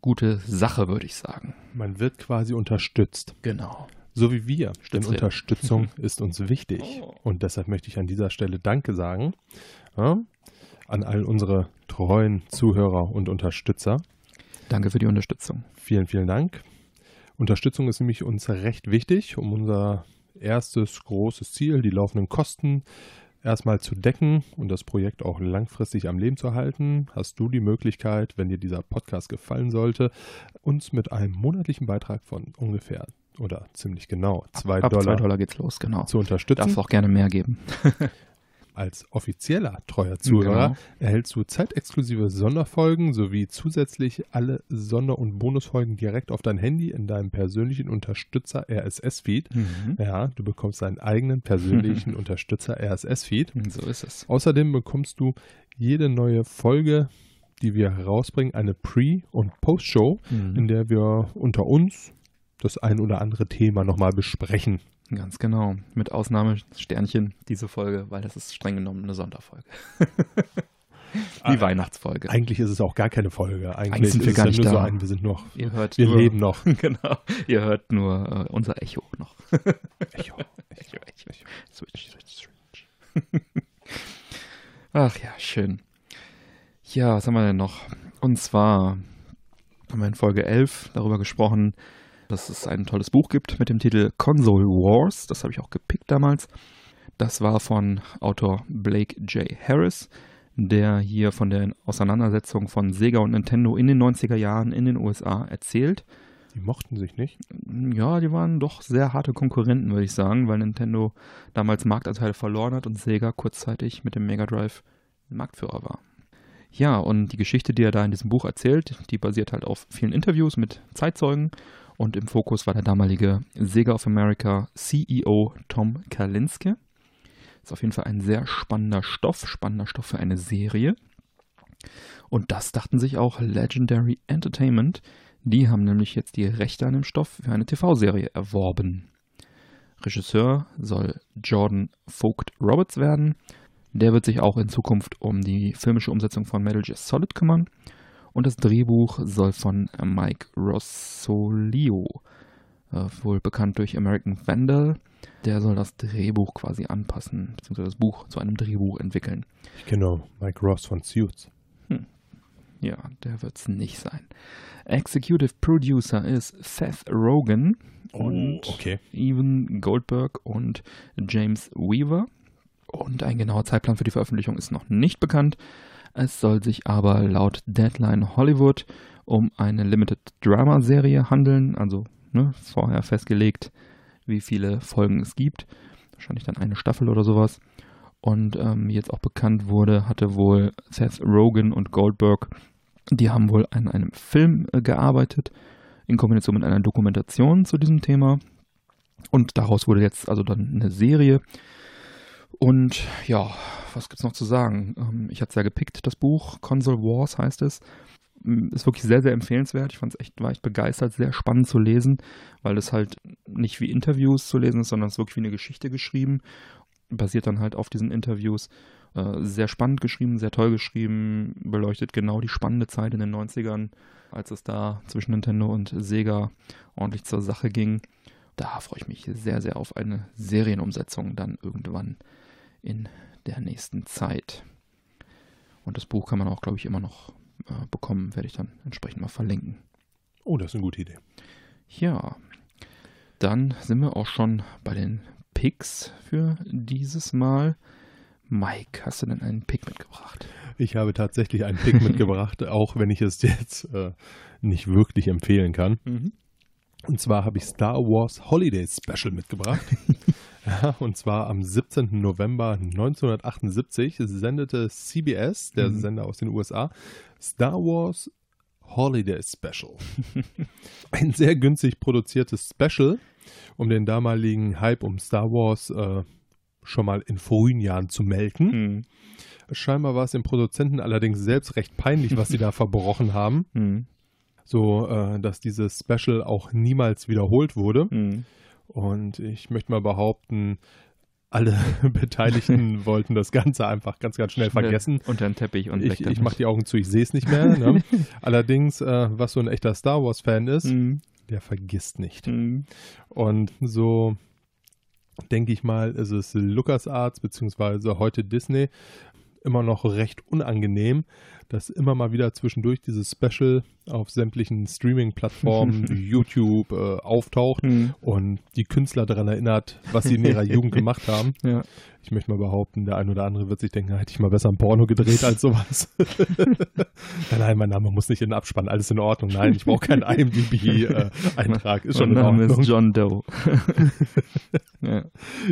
Gute Sache, würde ich sagen. Man wird quasi unterstützt. Genau. So wie wir. Denn. Unterstützung *laughs* ist uns wichtig. Oh. Und deshalb möchte ich an dieser Stelle Danke sagen ja, an all unsere treuen Zuhörer und Unterstützer. Danke für die Unterstützung. Vielen, vielen Dank. Unterstützung ist nämlich uns recht wichtig, um unser erstes großes Ziel, die laufenden Kosten, erstmal zu decken und das Projekt auch langfristig am Leben zu halten. Hast du die Möglichkeit, wenn dir dieser Podcast gefallen sollte, uns mit einem monatlichen Beitrag von ungefähr oder ziemlich genau zwei Ab Dollar, 2 Dollar geht's los, genau. zu Darf unterstützen. auch gerne mehr geben. *laughs* Als offizieller treuer Zuhörer Genau. erhältst du zeitexklusive Sonderfolgen sowie zusätzlich alle Sonder- und Bonusfolgen direkt auf dein Handy in deinem persönlichen Unterstützer RSS-Feed. Mhm. Ja, du bekommst deinen eigenen persönlichen *laughs* Unterstützer RSS-Feed. So ist es. Außerdem bekommst du jede neue Folge, die wir herausbringen, eine Pre- und Post-Show, Mhm. in der wir unter uns das ein oder andere Thema nochmal besprechen. Ganz genau. Mit Ausnahme Sternchen diese Folge, weil das ist streng genommen eine Sonderfolge. *laughs* Die Weihnachtsfolge. Eigentlich ist es auch gar keine Folge. Eigentlich, Eigentlich sind wir gar nicht nur da. so ein, wir sind noch, Ihr hört wir nur, leben noch. *laughs* genau. Ihr hört nur äh, unser Echo noch. *laughs* Echo. Echo, Echo. Switch, switch, switch. Ach ja, schön. Ja, was haben wir denn noch? Und zwar haben wir in Folge 11 darüber gesprochen, dass es ein tolles Buch gibt mit dem Titel Console Wars. Das habe ich auch gepickt damals. Das war von Autor Blake J. Harris, der hier von der Auseinandersetzung von Sega und Nintendo in den 90er Jahren in den USA erzählt. Die mochten sich nicht. Ja, die waren doch sehr harte Konkurrenten, würde ich sagen, weil Nintendo damals Marktanteile verloren hat und Sega kurzzeitig mit dem Mega Drive Marktführer war. Ja, und die Geschichte, die er da in diesem Buch erzählt, die basiert halt auf vielen Interviews mit Zeitzeugen und im Fokus war der damalige Sega of America CEO Tom Kalinske. Ist auf jeden Fall ein sehr spannender Stoff, spannender Stoff für eine Serie. Und das dachten sich auch Legendary Entertainment. Die haben nämlich jetzt die Rechte an dem Stoff für eine TV-Serie erworben. Regisseur soll Jordan Vogt Roberts werden. Der wird sich auch in Zukunft um die filmische Umsetzung von Metal Gear Solid kümmern. Und das Drehbuch soll von Mike Rossolio, äh, wohl bekannt durch American Vandal, der soll das Drehbuch quasi anpassen, beziehungsweise das Buch zu einem Drehbuch entwickeln. Ich kenne Mike Ross von Suits. Ja, der wird es nicht sein. Executive Producer ist Seth Rogen und Oh, okay. Evan Goldberg und James Weaver. Und ein genauer Zeitplan für die Veröffentlichung ist noch nicht bekannt. Es soll sich aber laut Deadline Hollywood um eine Limited Drama Serie handeln, also ne, vorher festgelegt, wie viele Folgen es gibt. Wahrscheinlich dann eine Staffel oder sowas. Und ähm, jetzt auch bekannt wurde, hatte wohl Seth Rogen und Goldberg, die haben wohl an einem Film äh, gearbeitet, in Kombination mit einer Dokumentation zu diesem Thema. Und daraus wurde jetzt also dann eine Serie. Und ja, was gibt's noch zu sagen? Ähm, ich hatte es ja gepickt, das Buch. Console Wars heißt es. Mm, Ist wirklich sehr, sehr empfehlenswert. Ich fand's echt, war echt begeistert, sehr spannend zu lesen, weil es halt nicht wie Interviews zu lesen ist, sondern es ist wirklich wie eine Geschichte geschrieben. Basiert dann halt auf diesen Interviews. Äh, sehr spannend geschrieben, sehr toll geschrieben, beleuchtet genau die spannende Zeit in den 90ern, als es da zwischen Nintendo und Sega ordentlich zur Sache ging. Da freue ich mich sehr, sehr auf eine Serienumsetzung dann irgendwann in der nächsten Zeit. Und das Buch kann man auch, glaube ich, immer noch äh, bekommen, werde ich dann entsprechend mal verlinken. Oh, das ist eine gute Idee. Ja, dann sind wir auch schon bei den Picks für dieses Mal. Mike, hast du denn einen Pick mitgebracht? Ich habe tatsächlich einen Pick *laughs* mitgebracht, auch wenn ich es jetzt äh, nicht wirklich empfehlen kann. Und zwar habe ich Star Wars Holiday Special mitgebracht. *laughs* ja, *laughs* und zwar am 17. November 1978 sendete CBS, der Mhm. Sender aus den USA, Star Wars Holiday Special. *laughs* Ein sehr günstig produziertes Special, um den damaligen Hype um Star Wars äh, schon mal in frühen Jahren zu melken. Hm. Scheinbar war es dem Produzenten allerdings selbst recht peinlich, was sie da *laughs* verbrochen haben, Hm. so äh, dass dieses Special auch niemals wiederholt wurde. Hm. Und ich möchte mal behaupten, alle *laughs* Beteiligten *laughs* wollten das Ganze einfach ganz, ganz schnell vergessen. Unter den Teppich und Ich, ich mache die Augen zu, ich sehe es nicht mehr. Ne? *laughs* Allerdings, äh, was so ein echter Star Wars-Fan ist, Hm. der vergisst nicht. Hm. Und so denke ich mal, ist es LucasArts beziehungsweise heute Disney immer noch recht unangenehm, dass immer mal wieder zwischendurch dieses Special auf sämtlichen Streaming-Plattformen, *laughs* wie YouTube äh, auftaucht Hm. und die Künstler daran erinnert, was sie in ihrer Jugend *laughs* gemacht haben. Ja. Ich möchte mal behaupten, der ein oder andere wird sich denken, hätte ich mal besser ein Porno gedreht als sowas. *laughs* nein, nein, mein Name muss nicht in den Abspann, alles in Ordnung. Nein, ich brauche keinen IMDb-Eintrag. Ist schon mein in Name Ordnung. ist John Doe. ja.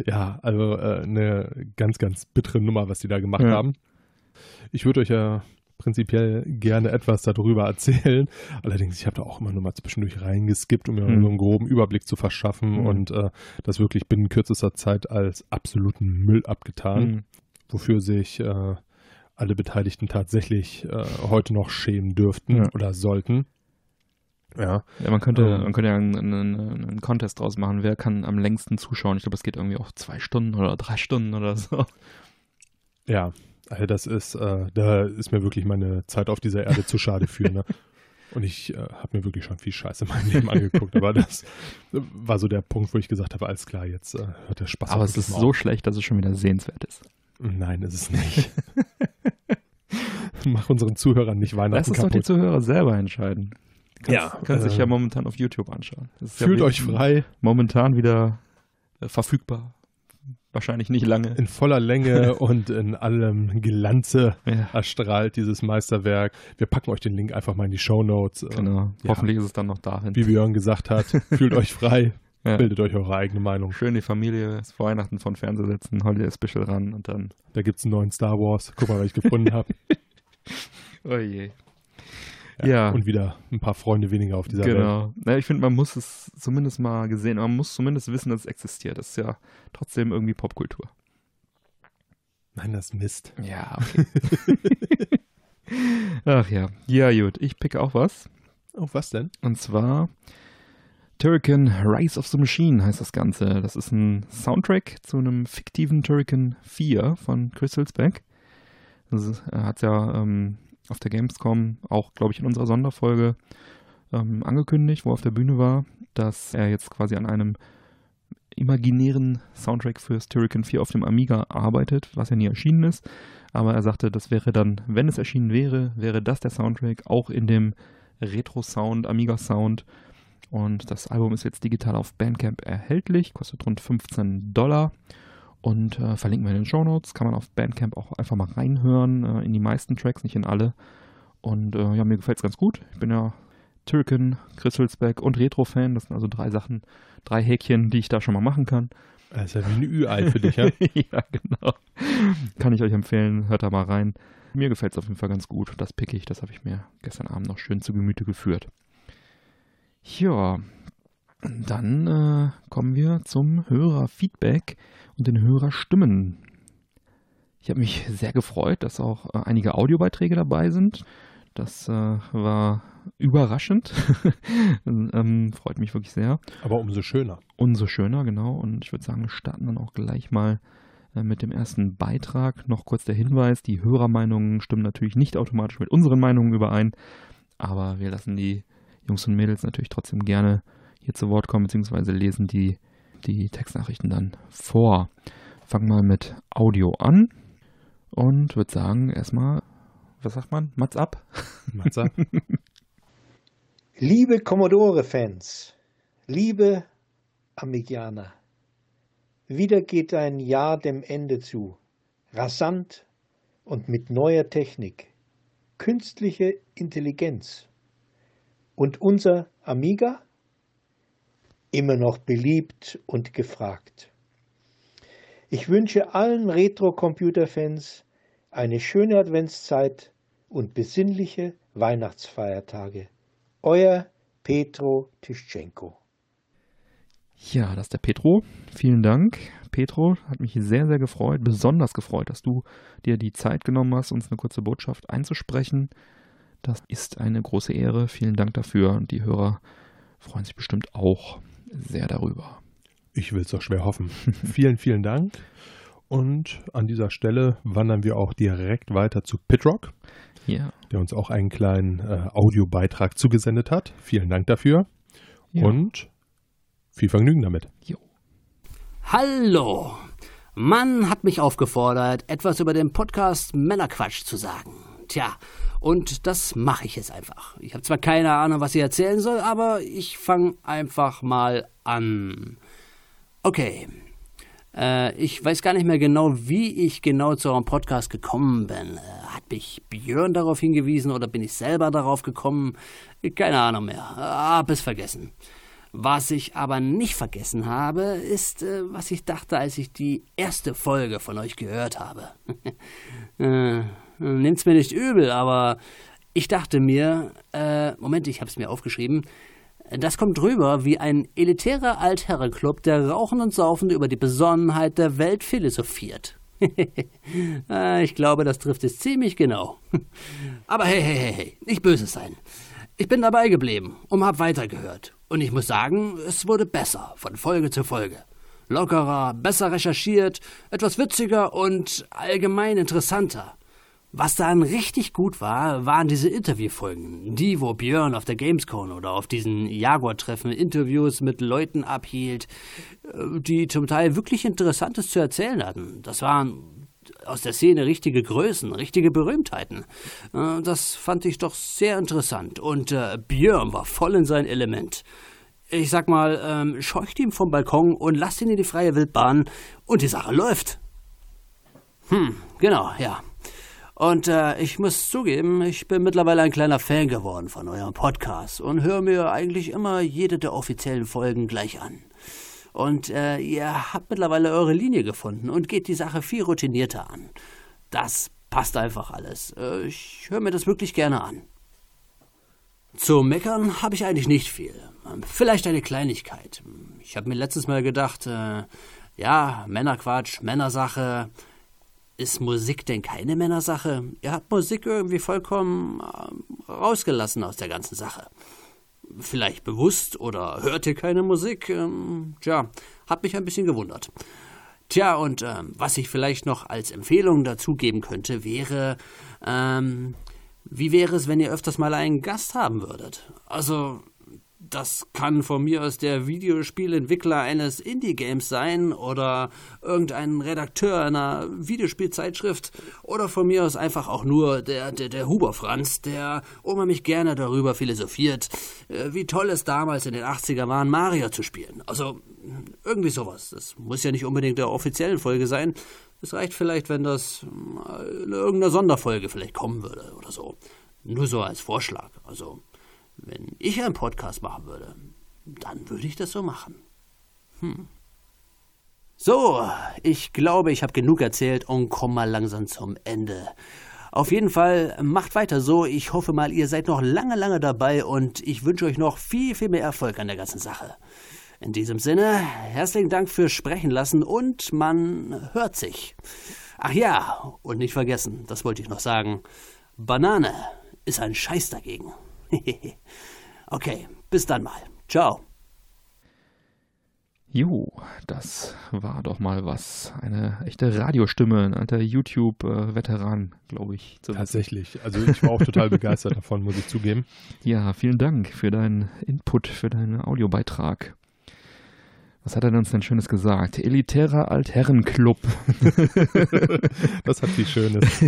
Ja, also äh, eine ganz, ganz bittere Nummer, was die da gemacht Ja. haben. Ich würde euch ja prinzipiell gerne etwas darüber erzählen. *laughs* Allerdings, ich habe da auch immer nur mal zwischendurch reingeskippt, um mir Mhm. so einen groben Überblick zu verschaffen Mhm. und äh, das wirklich binnen kürzester Zeit als absoluten Müll abgetan, Hm. wofür sich äh, alle Beteiligten tatsächlich äh, heute noch schämen dürften Ja. oder sollten. Ja, Ja, man könnte, Ähm. man könnte ja einen, einen, einen Contest draus machen. Wer kann am längsten zuschauen? Ich glaube, das geht irgendwie auch zwei Stunden oder drei Stunden oder so. ja. Also das ist, äh, da ist mir wirklich meine Zeit auf dieser Erde zu schade für. Ne? *laughs* Und ich äh, habe mir wirklich schon viel Scheiße in meinem Leben angeguckt. Aber das war so der Punkt, wo ich gesagt habe, alles klar, jetzt äh, hört der Spaß Aber es ist auf. so schlecht, dass es schon wieder sehenswert ist. Nein, ist es nicht. *laughs* Mach unseren Zuhörern nicht Weihnachten Lass es doch die. Zuhörer selber entscheiden. Kannst, Ja, kannst äh, ja momentan auf YouTube anschauen. Ja Fühlt wie- euch frei Momentan wieder äh, verfügbar. Wahrscheinlich nicht lange. in voller Länge *laughs* und in allem Glanze Ja, erstrahlt dieses Meisterwerk. Wir packen euch den Link einfach mal in die Show Notes. genau. Ja. Hoffentlich ist es dann noch darin. Wie Björn gesagt hat, *laughs* fühlt euch frei, Ja. bildet euch eure eigene Meinung. Schön die Familie ist vor Weihnachten von Fernseher setzen, Holiday Special ran und dann. Da gibt es einen neuen Star Wars. Guck mal, was ich gefunden habe. *laughs* Oh je. Ja. Und wieder ein paar Freunde weniger auf dieser Welt. Genau. Na, ich finde, man muss es zumindest mal gesehen, man muss zumindest wissen, dass es existiert. Das ist ja trotzdem irgendwie Popkultur. Nein, das ist Mist. Ja, okay. *laughs* Ach ja. Ja, gut. Ich picke auch was. Oh, was denn? Und zwar Turrican Rise of the Machine heißt das Ganze. Das ist ein Soundtrack zu einem fiktiven Turrican 4 von Chris Hülsbeck. Das ist- Er hat ja ähm, auf der Gamescom auch, glaube ich, in unserer Sonderfolge ähm, angekündigt, wo er auf der Bühne war, dass er jetzt quasi an einem imaginären Soundtrack fürs Turrican 4 auf dem Amiga arbeitet, was ja nie erschienen ist. Aber er sagte, das wäre dann, wenn es erschienen wäre, wäre das der Soundtrack auch in dem Retro-Sound, Amiga-Sound. Und das Album ist jetzt digital auf Bandcamp erhältlich, kostet rund 15 Dollar. Und äh, verlinken wir in den Show Notes. Kann man auf Bandcamp auch einfach mal reinhören, äh, in die meisten Tracks, nicht in alle. Und äh, ja, mir gefällt es ganz gut. Ich bin ja Türken, Christelsbeck und Retro-Fan. Das sind also drei Sachen, drei Häkchen, die ich da schon mal machen kann. Das ist ja wie ein Ü-Ei für dich, ja? *laughs* ja, genau. Kann ich euch empfehlen, hört da mal rein. Mir gefällt es auf jeden Fall ganz gut. Das pick ich, das habe ich mir gestern Abend noch schön zu Gemüte geführt. Ja, dann äh, kommen wir zum Hörerfeedback und den Hörerstimmen. Ich habe mich sehr gefreut, dass auch äh, einige Audiobeiträge dabei sind. Das äh, war überraschend. *laughs* ähm, freut mich wirklich sehr. Aber umso schöner. Umso schöner, genau. Und ich würde sagen, wir starten dann auch gleich mal äh, mit dem ersten Beitrag. Noch kurz der Hinweis, die Hörermeinungen stimmen natürlich nicht automatisch mit unseren Meinungen überein, aber wir lassen die Jungs und Mädels natürlich trotzdem gerne hier zu Wort kommen, beziehungsweise lesen die, die Textnachrichten dann vor. Fangen mal mit Audio an und würde sagen, erstmal, was sagt man? Mats ab? *laughs* Matze? *laughs* Liebe Commodore-Fans, liebe Amigianer, wieder geht ein Jahr dem Ende zu, rasant und mit neuer Technik, künstliche Intelligenz. Und unser Amiga? Immer noch beliebt und gefragt. Ich wünsche allen Retro-Computer-Fans eine schöne Adventszeit und besinnliche Weihnachtsfeiertage. Euer Petro Tischenko. Ja, das ist der Petro. Vielen Dank. Petro, hat mich sehr, sehr gefreut, besonders gefreut, dass du dir die Zeit genommen hast, uns eine kurze Botschaft einzusprechen. Das ist eine große Ehre. Vielen Dank dafür. Und die Hörer freuen sich bestimmt auch sehr darüber. Ich will es doch schwer hoffen. *laughs* vielen, vielen Dank. Und an dieser Stelle wandern wir auch direkt weiter zu Pitrock, Ja. der uns auch einen kleinen äh, Audiobeitrag zugesendet hat. Vielen Dank dafür. ja. Und viel Vergnügen damit. Jo. Hallo! Mann hat mich aufgefordert, etwas über den Podcast Männerquatsch zu sagen. Tja, und das mache ich jetzt einfach. Ich habe zwar keine Ahnung, was ich erzählen soll, aber ich fange einfach mal an. Okay. Äh, ich weiß gar nicht mehr genau, wie ich genau zu eurem Podcast gekommen bin. Äh, hat mich Björn darauf hingewiesen oder bin ich selber darauf gekommen? Keine Ahnung mehr. Hab es vergessen. Was ich aber nicht vergessen habe, ist, äh, was ich dachte, als ich die erste Folge von euch gehört habe. *laughs* äh, nimmt's mir nicht übel, aber ich dachte mir, äh, Moment, ich hab's mir aufgeschrieben, das kommt rüber wie ein elitärer Altherrenclub, der rauchend und saufend über die Besonnenheit der Welt philosophiert. Äh, *laughs* ich glaube, das trifft es ziemlich genau. *laughs* Aber hey, hey, hey, hey, nicht böse sein. Ich bin dabei geblieben und hab weitergehört. Und ich muss sagen, es wurde besser von Folge zu Folge. lockerer, besser recherchiert, etwas witziger und allgemein interessanter. Was dann richtig gut war, waren diese Interviewfolgen. Die, wo Björn auf der Gamescon oder auf diesen Jaguar-Treffen Interviews mit Leuten abhielt, äh, die zum Teil wirklich Interessantes zu erzählen hatten. Das waren aus der Szene richtige Größen, richtige Berühmtheiten. Äh, das fand ich doch sehr interessant. Und äh, Björn war voll in sein Element. Ich sag mal, ähm, scheucht ihn vom Balkon und lasst ihn in die freie Wildbahn und die Sache läuft. Hm, genau, ja. Und äh, ich muss zugeben, ich bin mittlerweile ein kleiner Fan geworden von eurem Podcast und höre mir eigentlich immer jede der offiziellen Folgen gleich an. Und äh, ihr habt mittlerweile eure Linie gefunden und geht die Sache viel routinierter an. Das passt einfach alles. Äh, ich höre mir das wirklich gerne an. Zu meckern habe ich eigentlich nicht viel. Vielleicht eine Kleinigkeit. Ich habe mir letztes Mal gedacht, äh, ja, Männerquatsch, Männersache, ist Musik denn keine Männersache? Ihr habt Musik irgendwie vollkommen äh, rausgelassen aus der ganzen Sache. Vielleicht bewusst oder hört ihr keine Musik? Ähm, tja, hat mich ein bisschen gewundert. Tja, und ähm, was ich vielleicht noch als Empfehlung dazugeben könnte, wäre, ähm, wie wäre es, wenn ihr öfters mal einen Gast haben würdet? Also, das kann von mir aus der Videospielentwickler eines Indie-Games sein oder irgendein Redakteur einer Videospielzeitschrift oder von mir aus einfach auch nur der, der, der Huber Franz, der unheimlich gerne darüber philosophiert, äh, wie toll es damals in den 80er war, Mario zu spielen. Also irgendwie sowas. Das muss ja nicht unbedingt der offiziellen Folge sein. Es reicht vielleicht, wenn das in irgendeiner Sonderfolge vielleicht kommen würde oder so. Nur so als Vorschlag. Also wenn ich einen Podcast machen würde, dann würde ich das so machen. Hm. So, ich glaube, ich habe genug erzählt und komme mal langsam zum Ende. Auf jeden Fall macht weiter so. Ich hoffe mal, ihr seid noch lange, lange dabei und ich wünsche euch noch viel, viel mehr Erfolg an der ganzen Sache. In diesem Sinne, herzlichen Dank fürs Sprechen lassen und man hört sich. Ach ja, und nicht vergessen, das wollte ich noch sagen. Banane ist ein Scheiß dagegen. *laughs* okay, bis dann mal. Ciao. Jo, das war doch mal was. Eine echte Radiostimme, ein alter YouTube-Veteran, glaube ich. Tatsächlich. Also ich war auch total *laughs* begeistert davon, muss ich zugeben. Ja, vielen Dank für deinen Input, für deinen Audiobeitrag. Was hat er uns denn Schönes gesagt? Elitärer Altherrenclub. *laughs* das hat viel Schönes.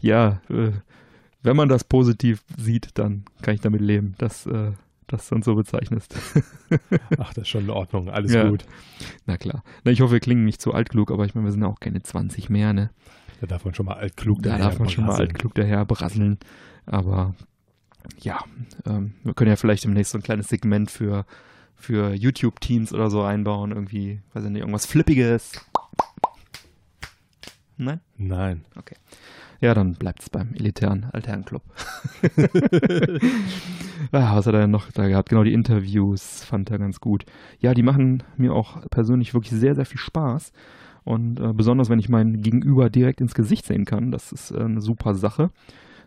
ja, äh, wenn man das positiv sieht, dann kann ich damit leben, dass äh, das dann so bezeichnest. *laughs* Ach, das ist schon in Ordnung, alles ja. gut. Na klar. Na, ich hoffe, wir klingen nicht zu altklug, aber ich meine, wir sind auch keine 20 mehr, ne? Da darf man schon mal altklug Da darf man schon mal altklug daher berasseln. Aber ja, ähm, wir können ja vielleicht demnächst so ein kleines Segment für, für YouTube-Teams oder so einbauen. Irgendwie, weiß ich nicht, irgendwas Flippiges. Nein? Nein. Okay. Ja, dann bleibt es beim elitären Altherrenclub. ja, *laughs* was hat er denn noch da gehabt? Genau, die Interviews fand er ganz gut. Ja, die machen mir auch persönlich wirklich sehr, sehr viel Spaß. Und äh, besonders, wenn ich meinen Gegenüber direkt ins Gesicht sehen kann, das ist äh, eine super Sache.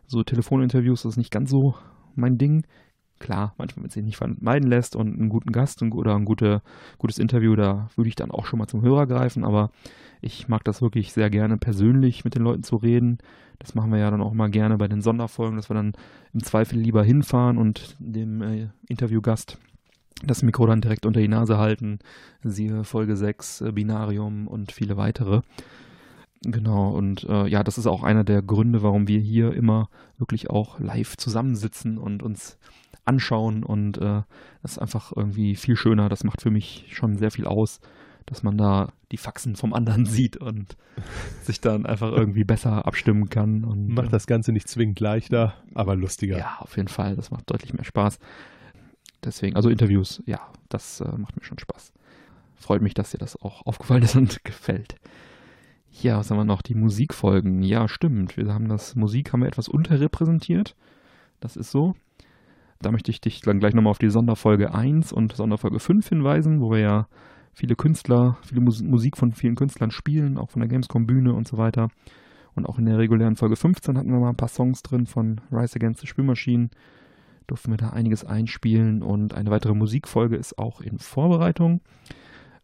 So Telefoninterviews ist nicht ganz so mein Ding. Klar, manchmal, wenn es sich nicht vermeiden lässt und einen guten Gast oder ein gute, gutes Interview, da würde ich dann auch schon mal zum Hörer greifen. Aber ich mag das wirklich sehr gerne, persönlich mit den Leuten zu reden. Das machen wir ja dann auch mal gerne bei den Sonderfolgen, dass wir dann im Zweifel lieber hinfahren und dem äh, Interviewgast das Mikro dann direkt unter die Nase halten. Siehe Folge 6, äh, Binarium und viele weitere. Genau, und äh, ja, das ist auch einer der Gründe, warum wir hier immer wirklich auch live zusammensitzen und uns anschauen. Und äh, das ist einfach irgendwie viel schöner. Das macht für mich schon sehr viel aus, dass man da die Faxen vom anderen *laughs* sieht und sich dann einfach irgendwie besser abstimmen kann. Und, macht äh, das Ganze nicht zwingend leichter, aber lustiger. Ja, auf jeden Fall. Das macht deutlich mehr Spaß. Deswegen, also Interviews, ja, das äh, macht mir schon Spaß. Freut mich, dass dir das auch aufgefallen ist *laughs* und gefällt. Ja, was haben wir noch? Die Musikfolgen. Ja, stimmt. Wir haben das Musik haben wir etwas unterrepräsentiert. Das ist so. Da möchte ich dich dann gleich nochmal auf die Sonderfolge 1 und Sonderfolge 5 hinweisen, wo wir ja viele Künstler, viele Musik von vielen Künstlern spielen, auch von der Gamescom-Bühne und so weiter. Und auch in der regulären Folge 15 hatten wir mal ein paar Songs drin von Rise Against the Spülmaschinen. Durften wir da einiges einspielen und eine weitere Musikfolge ist auch in Vorbereitung.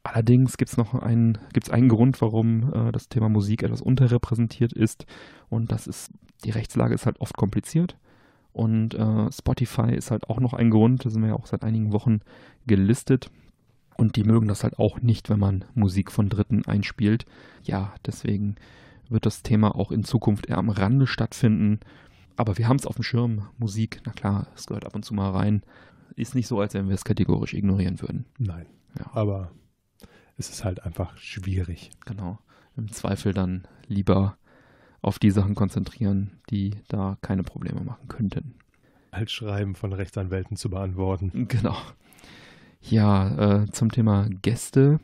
Allerdings gibt es noch einen, gibt's einen Grund, warum äh, das Thema Musik etwas unterrepräsentiert ist. Und das ist, die Rechtslage ist halt oft kompliziert. Und äh, Spotify ist halt auch noch ein Grund, da sind wir ja auch seit einigen Wochen gelistet. Und die mögen das halt auch nicht, wenn man Musik von Dritten einspielt. Ja, deswegen wird das Thema auch in Zukunft eher am Rande stattfinden. Aber wir haben es auf dem Schirm. Musik, na klar, es gehört ab und zu mal rein. Ist nicht so, als wenn wir es kategorisch ignorieren würden. Nein. Ja. Aber es ist halt einfach schwierig. Genau. Im Zweifel dann lieber auf die Sachen konzentrieren, die da keine Probleme machen könnten. Halt Schreiben von Rechtsanwälten zu beantworten. Genau. Ja, äh, zum Thema Gäste.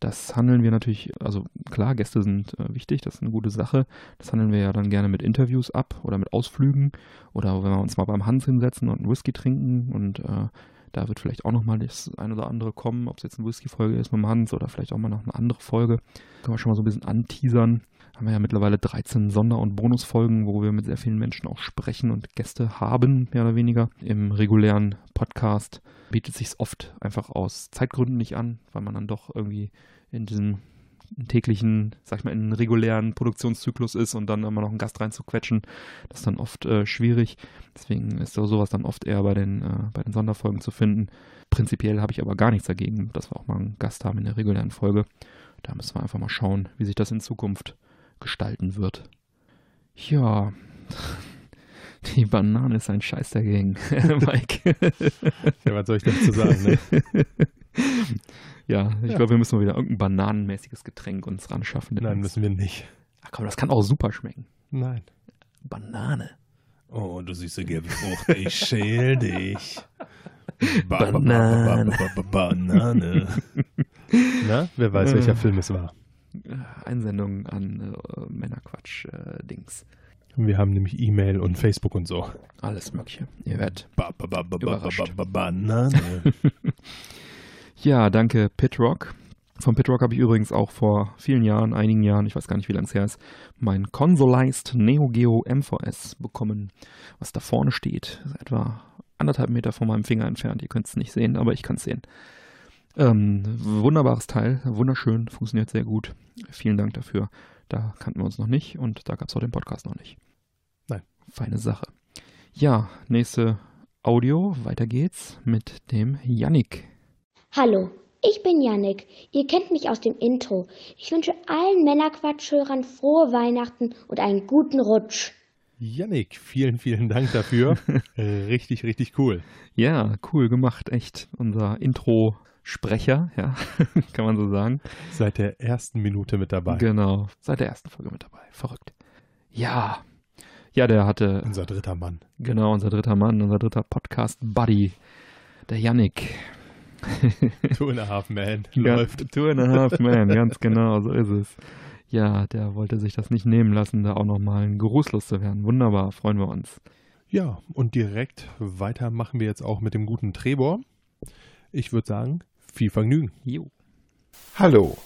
Das handeln wir natürlich, also klar, Gäste sind äh, wichtig, das ist eine gute Sache. Das handeln wir ja dann gerne mit Interviews ab oder mit Ausflügen oder wenn wir uns mal beim Hans hinsetzen und einen Whisky trinken und äh, da wird vielleicht auch nochmal das ein oder andere kommen, ob es jetzt eine Whisky-Folge ist mit dem Hans oder vielleicht auch mal noch eine andere Folge. Können wir schon mal so ein bisschen anteasern. Haben wir ja mittlerweile 13 Sonder- und Bonusfolgen, wo wir mit sehr vielen Menschen auch sprechen und Gäste haben, mehr oder weniger. Im regulären Podcast bietet sich oft einfach aus Zeitgründen nicht an, weil man dann doch irgendwie in diesem täglichen, sag ich mal, in einen regulären Produktionszyklus ist und dann immer noch einen Gast reinzuquetschen, das ist dann oft äh, schwierig. Deswegen ist so sowas dann oft eher bei den, äh, bei den Sonderfolgen zu finden. Prinzipiell habe ich aber gar nichts dagegen, dass wir auch mal einen Gast haben in der regulären Folge. Da müssen wir einfach mal schauen, wie sich das in Zukunft gestalten wird. Ja, *laughs* die Banane ist ein Scheiß dagegen, *laughs* Mike. Ja, was soll ich dazu sagen? Ne? *laughs* ja, ich Ja. glaube, wir müssen mal wieder irgendein bananenmäßiges Getränk uns ran schaffen. Nein, müssen wir nicht. Ach komm, das kann auch super schmecken. Nein. Banane. Oh, du süße gelbe Frucht, ich schäl dich. Ba- ba- ba- Banane. ba- ba- ba- Banane. Na, wer weiß, welcher Film es war. Einsendung an äh, Männerquatsch-Dings. Wir haben nämlich E-Mail und Facebook und so. Alles Mögliche. Ihr werdet. Ba- ba- ba- ba- ba- Überrascht. ba- ba- Banane. *laughs* Ja, danke Pitrock. Von Pitrock habe ich übrigens auch vor vielen Jahren, einigen Jahren, ich weiß gar nicht, wie lange es her ist, mein Consolized Neo Geo MVS bekommen, was da vorne steht. Etwa anderthalb Meter von meinem Finger entfernt. Ihr könnt es nicht sehen, aber ich kann es sehen. Ähm, wunderbares Teil, wunderschön, funktioniert sehr gut. Vielen Dank dafür. Da kannten wir uns noch nicht und da gab es auch den Podcast noch nicht. Nein. Feine Sache. Ja, nächste Audio. Weiter geht's mit dem Yannick. Hallo, ich bin Yannick. Ihr kennt mich aus dem Intro. Ich wünsche allen Männerquatschhörern frohe Weihnachten und einen guten Rutsch. Yannick, vielen, vielen Dank dafür. *laughs* richtig, richtig cool. Ja, cool gemacht, echt. Unser Intro-Sprecher, ja, *laughs* kann man so sagen. Seit der ersten Minute mit dabei. Genau, seit der ersten Folge mit dabei. Verrückt. Ja, ja, der hatte, Unser dritter Mann. genau, unser dritter Mann, unser dritter Podcast-Buddy, der Yannick. *laughs* Two and a half man. Läuft. Ja, two and a half man, ganz genau, so ist es. Ja, der wollte sich das nicht nehmen lassen, da auch nochmal geruchslos zu werden. Wunderbar, freuen wir uns. Ja, und direkt weiter machen wir jetzt auch mit dem guten Trebor. Ich würde sagen, viel Vergnügen. Jo. Hallo,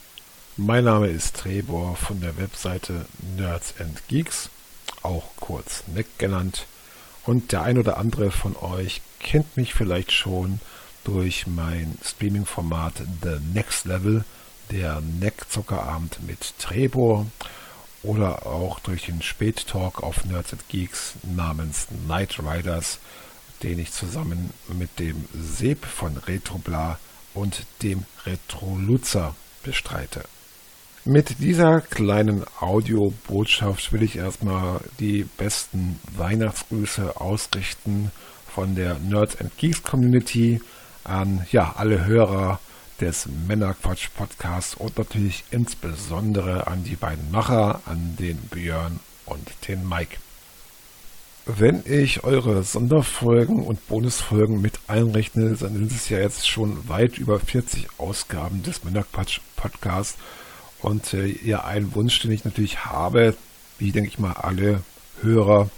mein Name ist Trebor von der Webseite Nerds and Geeks, auch kurz NEC genannt. Und der ein oder andere von euch kennt mich vielleicht schon durch mein Streaming-Format The Next Level, der NEC-Zockerabend mit Trebor oder auch durch den Spättalk auf Nerds and Geeks namens Night Riders, den ich zusammen mit dem Seb von Retrobla und dem Retroluzer bestreite. Mit dieser kleinen Audiobotschaft will ich erstmal die besten Weihnachtsgrüße ausrichten von der Nerds and Geeks Community an ja alle Hörer des Männerquatsch Podcasts und natürlich insbesondere an die beiden Macher, an den Björn und den Mike. Wenn ich eure Sonderfolgen und Bonusfolgen mit einrechne, dann sind es ja jetzt schon weit über 40 Ausgaben des Männerquatsch Podcasts. Und äh, ja, ein Wunsch, den ich natürlich habe, wie denke ich mal alle Hörer,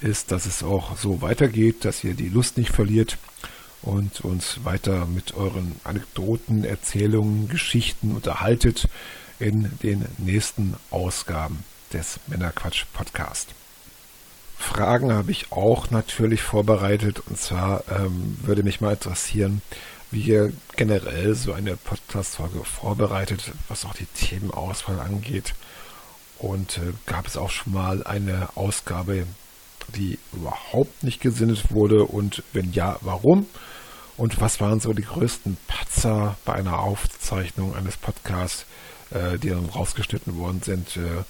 ist, dass es auch so weitergeht, dass ihr die Lust nicht verliert und uns weiter mit euren Anekdoten, Erzählungen, Geschichten unterhaltet in den nächsten Ausgaben des Männerquatsch Podcast. Fragen habe ich auch natürlich vorbereitet und zwar ähm, würde mich mal interessieren, wie ihr generell so eine Podcast-Folge vorbereitet, was auch die Themenauswahl angeht. Und äh, gab es auch schon mal eine Ausgabe, die überhaupt nicht gesinnet wurde? Und wenn ja, warum? Und was waren so die größten Patzer bei einer Aufzeichnung eines Podcasts, äh, die dann rausgeschnitten worden sind? Äh,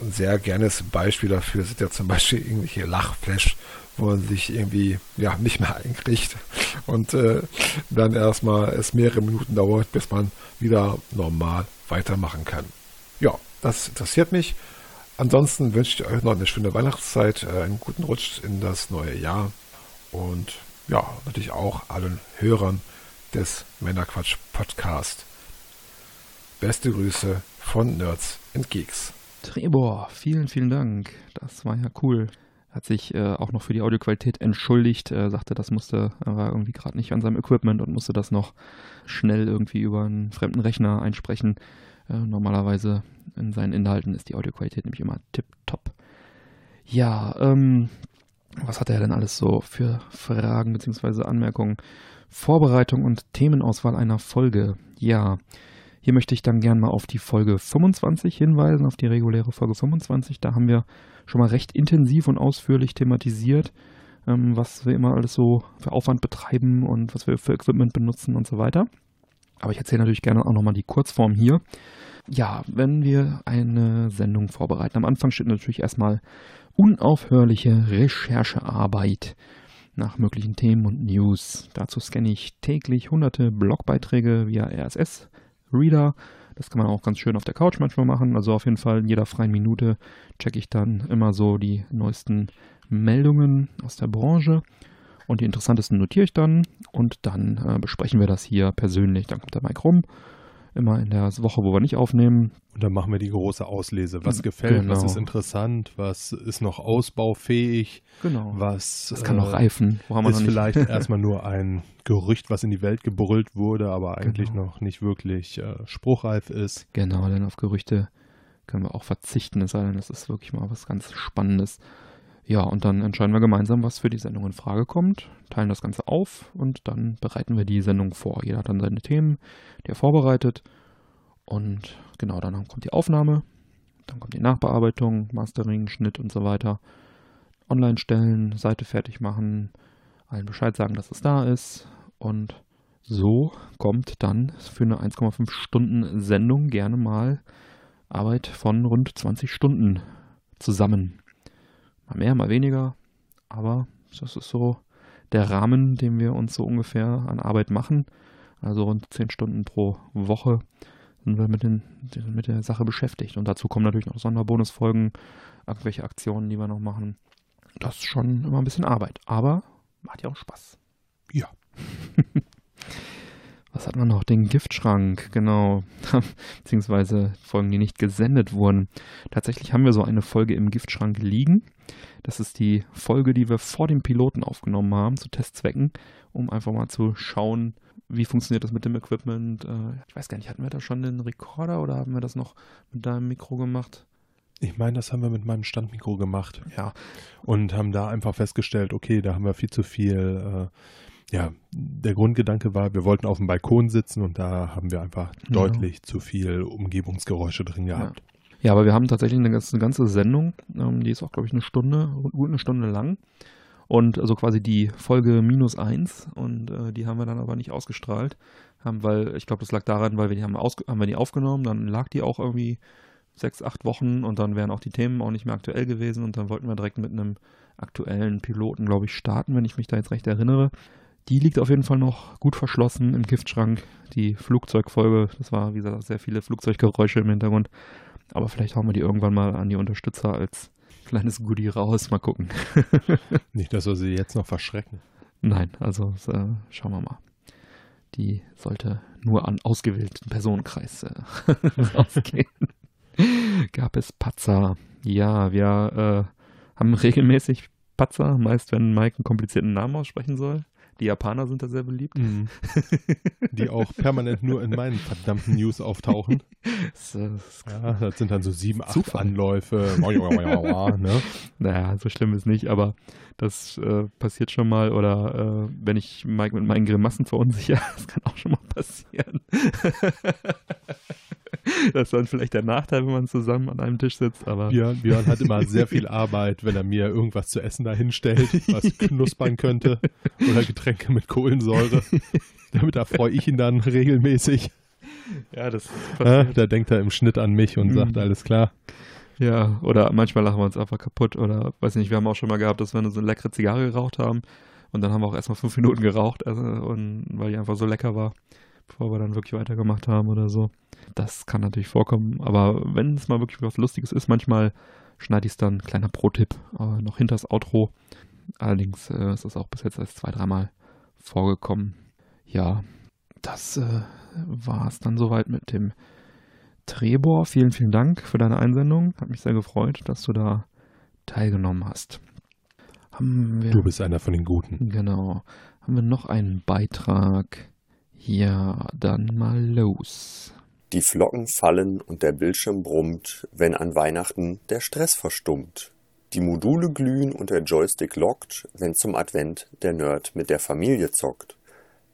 ein sehr gernes Beispiel dafür sind ja zum Beispiel irgendwelche Lachflash, wo man sich irgendwie ja nicht mehr einkriegt und äh, dann erstmal es mehrere Minuten dauert, bis man wieder normal weitermachen kann. Ja, das interessiert mich. Ansonsten wünsche ich euch noch eine schöne Weihnachtszeit, äh, einen guten Rutsch in das neue Jahr und ja, natürlich auch allen Hörern des Männerquatsch Podcast. Beste Grüße von Nerds and Geeks. Trebor, vielen, vielen Dank. Das war ja cool. Hat sich äh, auch noch für die Audioqualität entschuldigt, äh, sagte, das musste, er war irgendwie gerade nicht an seinem Equipment und musste das noch schnell irgendwie über einen fremden Rechner einsprechen. Äh, normalerweise in seinen Inhalten ist die Audioqualität nämlich immer tipptopp. Ja, ähm, was hat er denn alles so für Fragen bzw. Anmerkungen? Vorbereitung und Themenauswahl einer Folge. Ja, hier möchte ich dann gerne mal auf die Folge 25 hinweisen, auf die reguläre Folge 25. Da haben wir schon mal recht intensiv und ausführlich thematisiert, ähm, was wir immer alles so für Aufwand betreiben und was wir für Equipment benutzen und so weiter. Aber ich erzähle natürlich gerne auch nochmal die Kurzform hier. Ja, wenn wir eine Sendung vorbereiten, am Anfang steht natürlich erstmal unaufhörliche Recherchearbeit nach möglichen Themen und News. Dazu scanne ich täglich hunderte Blogbeiträge via RSS Reader. Das kann man auch ganz schön auf der Couch manchmal machen. Also auf jeden Fall in jeder freien Minute checke ich dann immer so die neuesten Meldungen aus der Branche. Und die interessantesten notiere ich dann und dann äh, besprechen wir das hier persönlich. Dann kommt der Mike rum immer in der Woche, wo wir nicht aufnehmen. Und dann machen wir die große Auslese. Was gefällt, genau. was ist interessant, was ist noch ausbaufähig, genau. was das kann äh, noch reifen. Wo haben wir ist noch vielleicht *laughs* erstmal nur ein Gerücht, was in die Welt gebrüllt wurde, aber eigentlich Genau. noch nicht wirklich äh, spruchreif ist. Genau, denn auf Gerüchte können wir auch verzichten, es sei denn, das ist wirklich mal was ganz Spannendes. Ja, und dann entscheiden wir gemeinsam, was für die Sendung in Frage kommt, teilen das Ganze auf und dann bereiten wir die Sendung vor. Jeder hat dann seine Themen, die er vorbereitet. Und genau, dann kommt die Aufnahme, dann kommt die Nachbearbeitung, Mastering, Schnitt und so weiter. Online stellen, Seite fertig machen, allen Bescheid sagen, dass es da ist. Und so kommt dann für eine 1,5 Stunden Sendung gerne mal Arbeit von rund 20 Stunden zusammen. Mal mehr, mal weniger, aber das ist so der Rahmen, den wir uns so ungefähr an Arbeit machen. Also rund 10 Stunden pro Woche sind wir mit, den, mit der Sache beschäftigt. Und dazu kommen natürlich noch Sonderbonusfolgen, irgendwelche Aktionen, die wir noch machen. Das ist schon immer ein bisschen Arbeit, aber macht ja auch Spaß. Ja. *laughs* Was hat man noch? Den Giftschrank, genau. *laughs* Beziehungsweise Folgen, die nicht gesendet wurden. Tatsächlich haben wir so eine Folge im Giftschrank liegen. Das ist die Folge, die wir vor dem Piloten aufgenommen haben, zu Testzwecken, um einfach mal zu schauen, wie funktioniert das mit dem Equipment. Äh, Ich weiß gar nicht, hatten wir da schon den Rekorder oder haben wir das noch mit deinem Mikro gemacht? Ich meine, das haben wir mit meinem Standmikro gemacht Ja, und haben da einfach festgestellt, okay, da haben wir viel zu viel. Äh, ja, der Grundgedanke war, wir wollten auf dem Balkon sitzen und da haben wir einfach Ja. deutlich zu viel Umgebungsgeräusche drin gehabt. Ja, aber wir haben tatsächlich eine ganze, eine ganze Sendung, ähm, die ist auch, glaube ich, eine Stunde, gut eine Stunde lang. Und also quasi die Folge minus eins und äh, die haben wir dann aber nicht ausgestrahlt. Haben, weil, ich glaube, das lag daran, weil wir die haben, haben wir die aufgenommen, dann lag die auch irgendwie sechs, acht Wochen und dann wären auch die Themen auch nicht mehr aktuell gewesen und dann wollten wir direkt mit einem aktuellen Piloten, glaube ich, starten, wenn ich mich da jetzt recht erinnere. Die liegt auf jeden Fall noch gut verschlossen im Giftschrank. Die Flugzeugfolge, das war, wie gesagt, sehr viele Flugzeuggeräusche im Hintergrund. Aber vielleicht hauen wir die irgendwann mal an die Unterstützer als kleines Goodie raus. Mal gucken. *laughs* Nicht, dass wir sie jetzt noch verschrecken. Nein, also das, äh, schauen wir mal. Die sollte nur an ausgewählten Personenkreis äh, *laughs* rausgehen. *laughs* Gab es Patzer? Ja, wir äh, haben regelmäßig Patzer, meist wenn Mike einen komplizierten Namen aussprechen soll. Die Japaner sind da sehr beliebt. Mhm. *laughs* Die auch permanent nur in meinen verdammten News auftauchen. Das, Ja, das sind dann so sieben, acht Zufall. Anläufe. ne? naja, so schlimm ist nicht, aber das äh, passiert schon mal. Oder äh, wenn ich Mike mit meinen Grimassen verunsichere, *laughs* das kann auch schon mal passieren. *laughs* das ist dann vielleicht der Nachteil, wenn man zusammen an einem Tisch sitzt, aber Björn, Björn hat immer sehr viel Arbeit, wenn er mir irgendwas zu essen dahinstellt, was knuspern könnte. Oder Getränke mit Kohlensäure. Damit erfreue ich ihn dann regelmäßig. ja, das Ja, da denkt er im Schnitt an mich und Mhm. sagt, alles klar. Ja, oder manchmal lachen wir uns einfach kaputt oder weiß nicht, wir haben auch schon mal gehabt, dass wir so eine leckere Zigarre geraucht haben und dann haben wir auch erstmal fünf Minuten geraucht, also, und weil die einfach so lecker war, bevor wir dann wirklich weitergemacht haben oder so. Das kann natürlich vorkommen, aber wenn es mal wirklich was Lustiges ist, manchmal schneide ich es dann, kleiner Pro-Tipp, äh, noch hinter das Outro. Allerdings äh, ist das auch bis jetzt erst zwei, dreimal vorgekommen. Ja, das äh, war es dann soweit mit dem Trebor, vielen, vielen Dank für deine Einsendung. Hat mich sehr gefreut, dass du da teilgenommen hast. Haben wir, Du bist einer von den Guten. Genau. Haben wir noch einen Beitrag? Ja, dann mal los. Die Flocken fallen und der Bildschirm brummt, wenn an Weihnachten der Stress verstummt. Die Module glühen und der Joystick lockt, wenn zum Advent der Nerd mit der Familie zockt.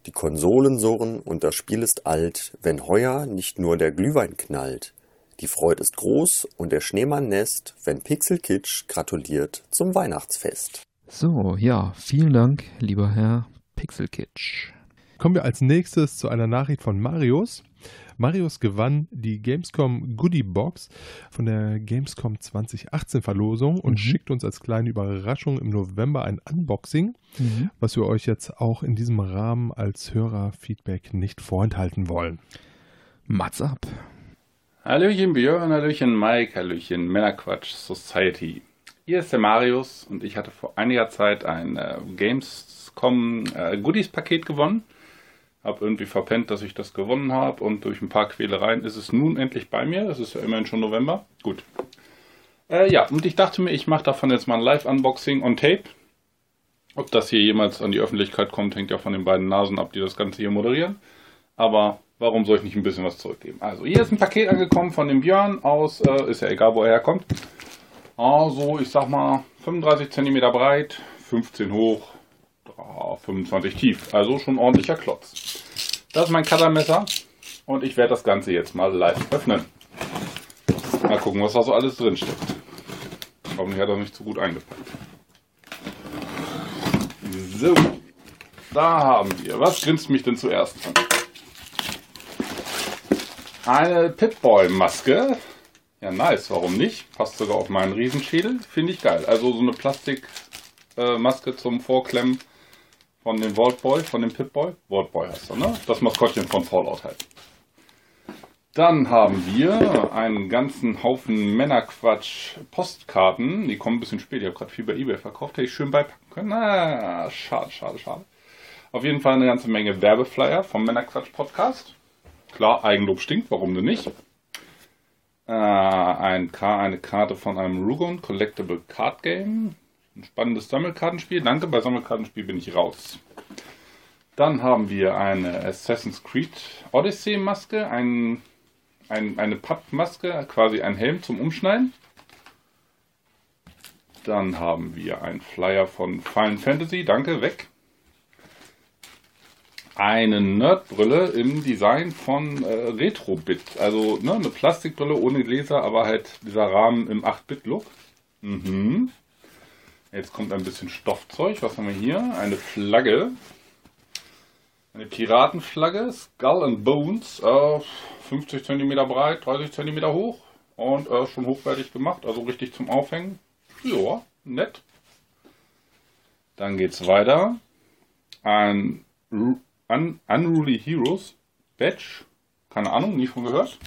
Die Konsolen surren und das Spiel ist alt, wenn heuer nicht nur der Glühwein knallt. Die Freude ist groß und der Schneemann nässt, wenn Pixel Kitsch gratuliert zum Weihnachtsfest. So, ja, vielen Dank, lieber Herr Pixelkitsch. Kommen wir als nächstes zu einer Nachricht von Marius. Marius gewann die Gamescom Goodie Box von der Gamescom 2018 Verlosung und Mhm. schickt uns als kleine Überraschung im November ein Unboxing, was wir euch jetzt auch in diesem Rahmen als Hörerfeedback nicht vorenthalten wollen. Mats ab. Hallöchen Björn, Hallöchen Mike, Hallöchen Männerquatsch Society. Hier ist der Marius und ich hatte vor einiger Zeit ein äh, Gamescom äh, Goodies Paket gewonnen. Hab irgendwie verpennt, dass ich das gewonnen habe und durch ein paar Quälereien ist es nun endlich bei mir. Es ist ja immerhin schon November. Gut. Äh, ja, und ich dachte mir, ich mache davon jetzt mal ein Live-Unboxing on Tape. Ob das hier jemals an die Öffentlichkeit kommt, hängt ja von den beiden Nasen ab, die das Ganze hier moderieren. Aber warum soll ich nicht ein bisschen was zurückgeben? Also, hier ist ein Paket angekommen von dem Björn aus, äh, ist ja egal, wo er herkommt. Also, ich sag mal, 35 cm breit, 15 hoch, ah, 25 tief. Also schon ordentlicher Klotz. Das ist mein Cuttermesser und ich werde das Ganze jetzt mal live öffnen. Mal gucken, was da so alles drin steckt. Hoffentlich hat er nicht zu gut eingepackt. So, da haben wir. Was grinst mich denn zuerst an? Eine Pip-Boy-Maske. Ja, nice, warum nicht? Passt sogar auf meinen Riesenschädel. Finde ich geil. Also so eine Plastikmaske zum Vorklemmen von dem Vault Boy, von dem Pip-Boy. Vault Boy heißt er, ne? Das Maskottchen von Fallout halt. Dann haben wir einen ganzen Haufen Männerquatsch-Postkarten. Die kommen ein bisschen spät. Ich habe gerade viel bei Ebay verkauft. Hätte ich schön beipacken können. Na, schade, schade, schade. Auf jeden Fall eine ganze Menge Werbeflyer vom Männerquatsch-Podcast. Klar, Eigenlob stinkt, warum denn nicht? Äh, ein eine Karte von einem Rugon Collectible Card Game. Ein spannendes Sammelkartenspiel. Danke, bei Sammelkartenspiel bin ich raus. Dann haben wir eine Assassin's Creed Odyssey Maske, ein, ein, eine Pappmaske, quasi ein Helm zum Umschneiden. Dann haben wir einen Flyer von Final Fantasy, danke, weg. Eine Nerdbrille im Design von äh, Retrobit. Also ne, eine Plastikbrille ohne Gläser, aber halt dieser Rahmen im 8-Bit-Look. Mhm. Jetzt kommt ein bisschen Stoffzeug. Was haben wir hier? Eine Flagge. Eine Piratenflagge. Skull and Bones. Äh, 50 cm breit, 30 cm hoch. Und äh, schon hochwertig gemacht. Also richtig zum Aufhängen. Ja, nett. Dann geht's weiter. Ein Un Unruly Heroes Badge. Keine Ahnung, nie von gehört.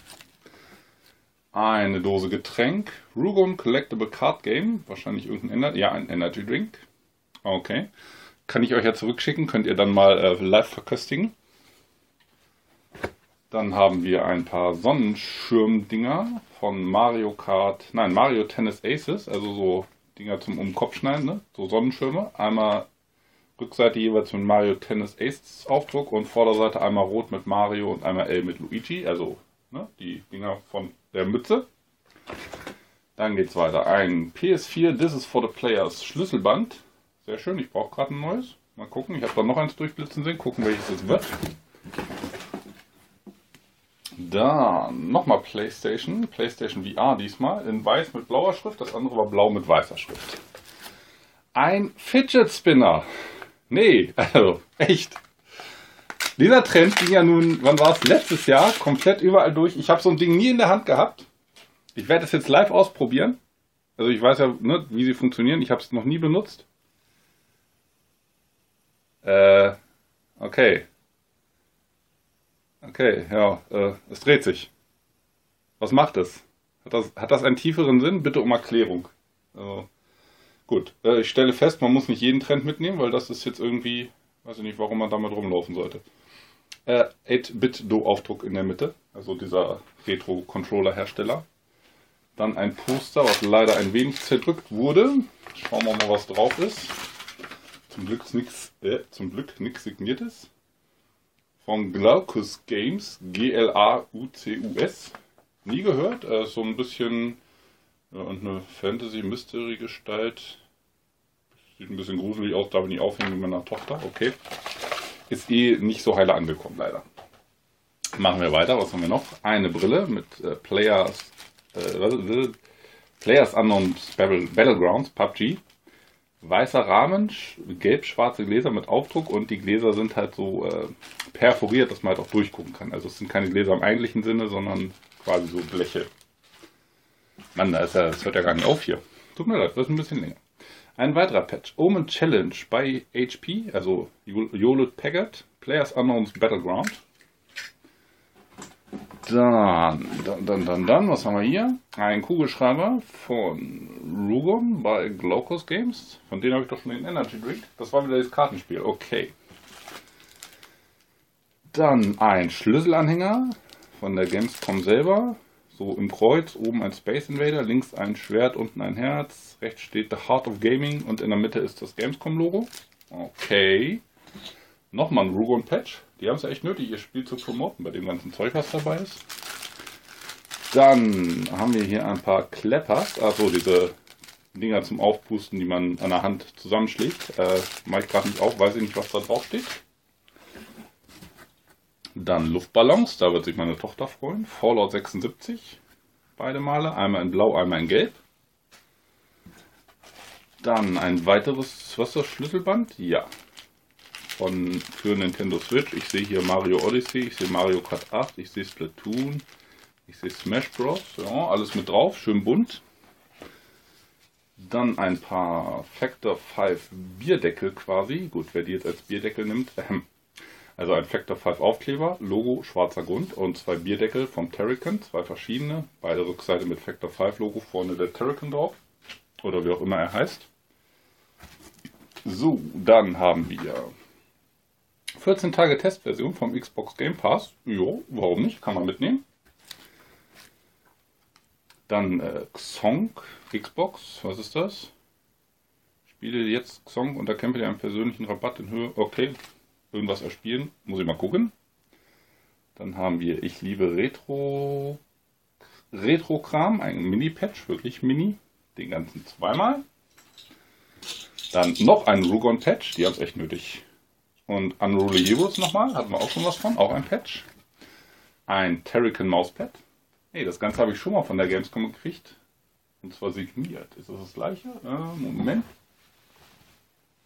Eine Dose Getränk. Rugon Collectible Card Game. Wahrscheinlich irgendein Ener ja, ein Energy Drink. Okay. Kann ich euch ja zurückschicken. Könnt ihr dann mal äh, live verköstigen. Dann haben wir ein paar Sonnenschirmdinger von Mario Kart. Nein, Mario Tennis Aces. Also so Dinger zum Um schneiden. Ne? So Sonnenschirme. Einmal Rückseite jeweils mit Mario Tennis Ace Aufdruck und Vorderseite einmal rot mit Mario und einmal L mit Luigi, also ne, die Dinger von der Mütze. Dann geht's weiter. Ein PS4 This is for the Players Schlüsselband. Sehr schön, ich brauche gerade ein neues. Mal gucken, ich habe da noch eins durchblitzen sehen. Gucken, welches es wird. Dann nochmal PlayStation. PlayStation VR diesmal. In weiß mit blauer Schrift. Das andere war blau mit weißer Schrift. Ein Fidget Spinner. Nee, *laughs* also echt. Dieser Trend ging ja nun, wann war es? Letztes Jahr komplett überall durch. Ich habe so ein Ding nie in der Hand gehabt. Ich werde es jetzt live ausprobieren. Also ich weiß ja, ne, wie sie funktionieren. Ich habe es noch nie benutzt. Äh, okay. Okay, ja, äh, es dreht sich. Was macht es? Hat das, hat das einen tieferen Sinn? Bitte um Erklärung. Also, gut, äh, ich stelle fest, man muss nicht jeden Trend mitnehmen, weil das ist jetzt irgendwie, weiß ich nicht, warum man damit rumlaufen sollte. Äh, 8-Bit-Do-Aufdruck in der Mitte, also dieser Retro-Controller-Hersteller. Dann ein Poster, was leider ein wenig zerdrückt wurde. Schauen wir mal, was drauf ist. Zum Glück nichts äh, zum Glück nichts signiertes. Von Glaucus Games, G-L-A-U-C-U-S. Nie gehört. Äh, so ein bisschen ja, und eine Fantasy-Mystery-Gestalt. Sieht ein bisschen gruselig aus, darf ich nicht aufhängen mit meiner Tochter. Okay. Ist eh nicht so heile angekommen, leider. Machen wir weiter. Was haben wir noch? Eine Brille mit äh, Players äh, Players Unknown Battlegrounds, PUBG. Weißer Rahmen, gelb-schwarze Gläser mit Aufdruck und die Gläser sind halt so äh, perforiert, dass man halt auch durchgucken kann. Also es sind keine Gläser im eigentlichen Sinne, sondern quasi so Bleche. Mann, da ist ja, das hört ja gar nicht auf hier. Tut mir leid, das ist ein bisschen länger. Ein weiterer Patch. Omen Challenge bei HP, also Hewlett Packard, Players Unknowns Battleground. Dann, dann, dann, dann, dann, was haben wir hier? Ein Kugelschreiber von Rugon bei Glaucus Games. Von denen habe ich doch schon den Energy Drink. Das war wieder das Kartenspiel. Okay. Dann ein Schlüsselanhänger von der Gamescom selber. So im Kreuz, oben ein Space Invader, links ein Schwert, unten ein Herz. Rechts steht The Heart of Gaming und in der Mitte ist das Gamescom-Logo. Okay. Nochmal ein Rugon Patch. Die haben es ja echt nötig, ihr Spiel zu promoten bei dem ganzen Zeug, was dabei ist. Dann haben wir hier ein paar Kleppers, also diese Dinger zum Aufpusten, die man an der Hand zusammenschlägt. Äh, Mache ich gerade nicht auf, weiß ich nicht, was da drauf steht. Dann Luftballons, da wird sich meine Tochter freuen. Fallout 76, beide Male, einmal in Blau, einmal in Gelb. Dann ein weiteres, was das, Schlüsselband? Ja, von für Nintendo Switch. Ich sehe hier Mario Odyssey, ich sehe Mario Kart 8, ich sehe Splatoon, ich sehe Smash Bros. Ja, alles mit drauf, schön bunt. Dann ein paar Factor 5 Bierdeckel quasi. Gut, wer die jetzt als Bierdeckel nimmt. Ähm, also ein Factor 5 Aufkleber, Logo schwarzer Grund und zwei Bierdeckel vom Terrican, zwei verschiedene. Beide Rückseite mit Factor 5 Logo, vorne der Terrican drauf. Oder wie auch immer er heißt. So, dann haben wir 14 Tage Testversion vom Xbox Game Pass. Jo, warum nicht? Kann man mitnehmen. Dann äh, Xong Xbox. Was ist das? Spiele jetzt Xong und erkämpfe dir einen persönlichen Rabatt in Höhe. Okay, irgendwas erspielen. Muss ich mal gucken. Dann haben wir Ich liebe Retro. Retro-Kram, ein Mini-Patch, wirklich Mini. Den ganzen zweimal. Dann noch ein Rugon-Patch, die haben es echt nötig. Und Unruly Heroes nochmal, hatten wir auch schon was von, auch ein Patch. Ein Terrican Mauspad. Hey, das Ganze habe ich schon mal von der Gamescom gekriegt. Und zwar signiert. Ist das das gleiche? Äh, Moment.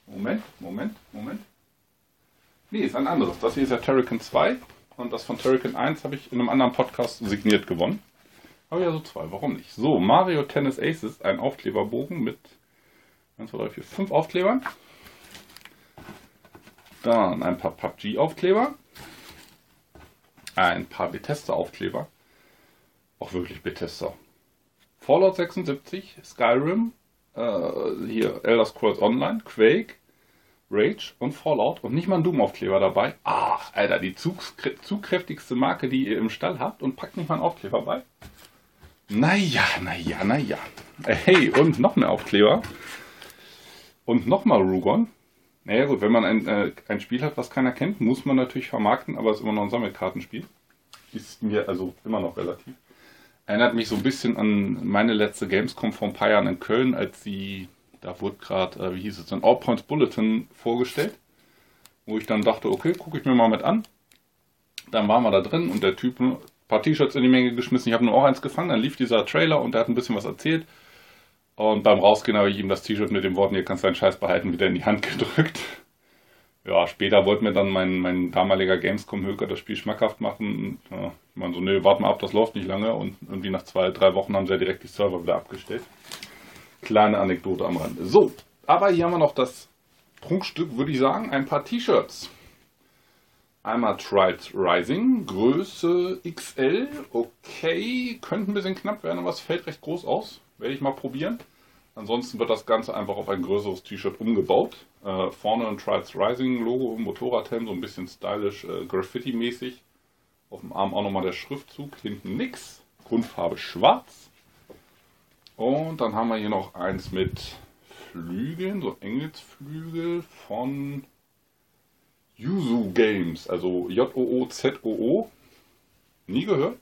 Moment, Moment, Moment. Nee, ist ein anderes. Das hier ist ja Terrican 2 und das von Terrican 1 habe ich in einem anderen Podcast signiert gewonnen. Habe ich also zwei, warum nicht? So, Mario Tennis Aces, ein Aufkleberbogen mit 1, 2, 3, 4, 5 Aufklebern. Dann ein paar PUBG-Aufkleber. Ein paar Bethesda-Aufkleber. Auch wirklich Bethesda. Fallout 76, Skyrim, äh, hier Elder Scrolls Online, Quake, Rage und Fallout und nicht mal ein Doom-Aufkleber dabei. Ach, Alter, die zugkräftigste Marke, die ihr im Stall habt und packt nicht mal einen Aufkleber bei. Naja, naja, naja. Hey, und noch mehr Aufkleber. Und nochmal Rugon. Naja gut, wenn man ein, äh, ein Spiel hat, was keiner kennt, muss man natürlich vermarkten, aber es ist immer noch ein Sammelkartenspiel. Ist mir also immer noch relativ. Erinnert mich so ein bisschen an meine letzte Gamescom vor ein paar Jahren in Köln, als sie, da wurde gerade, äh, wie hieß es denn, All Points Bulletin vorgestellt, wo ich dann dachte, okay, gucke ich mir mal mit an. Dann waren wir da drin und der Typ ein paar T-Shirts in die Menge geschmissen. Ich habe nur auch eins gefangen, dann lief dieser Trailer und der hat ein bisschen was erzählt. Und beim Rausgehen habe ich ihm das T-Shirt mit den Worten, ihr kannst deinen Scheiß behalten, wieder in die Hand gedrückt. *laughs* Ja, später wollte mir dann mein, mein damaliger Gamescom-Höker das Spiel schmackhaft machen. Ja, ich meine so, nee, warte mal ab, das läuft nicht lange. Und irgendwie nach zwei, drei Wochen haben sie ja direkt die Server wieder abgestellt. Kleine Anekdote am Rande. So, aber hier haben wir noch das Prunkstück, würde ich sagen, ein paar T-Shirts. Einmal Tried Rising, Größe XL, okay, könnte ein bisschen knapp werden, aber es fällt recht groß aus. Werde ich mal probieren. Ansonsten wird das Ganze einfach auf ein größeres T-Shirt umgebaut. Äh, vorne ein Trials Rising Logo, Motorradhelm, so ein bisschen stylisch, äh, Graffiti-mäßig. Auf dem Arm auch nochmal der Schriftzug, hinten nix. Grundfarbe schwarz. Und dann haben wir hier noch eins mit Flügeln, so Engelsflügel von Yuzu Games, also J-O-O-Z-O-O. Nie gehört.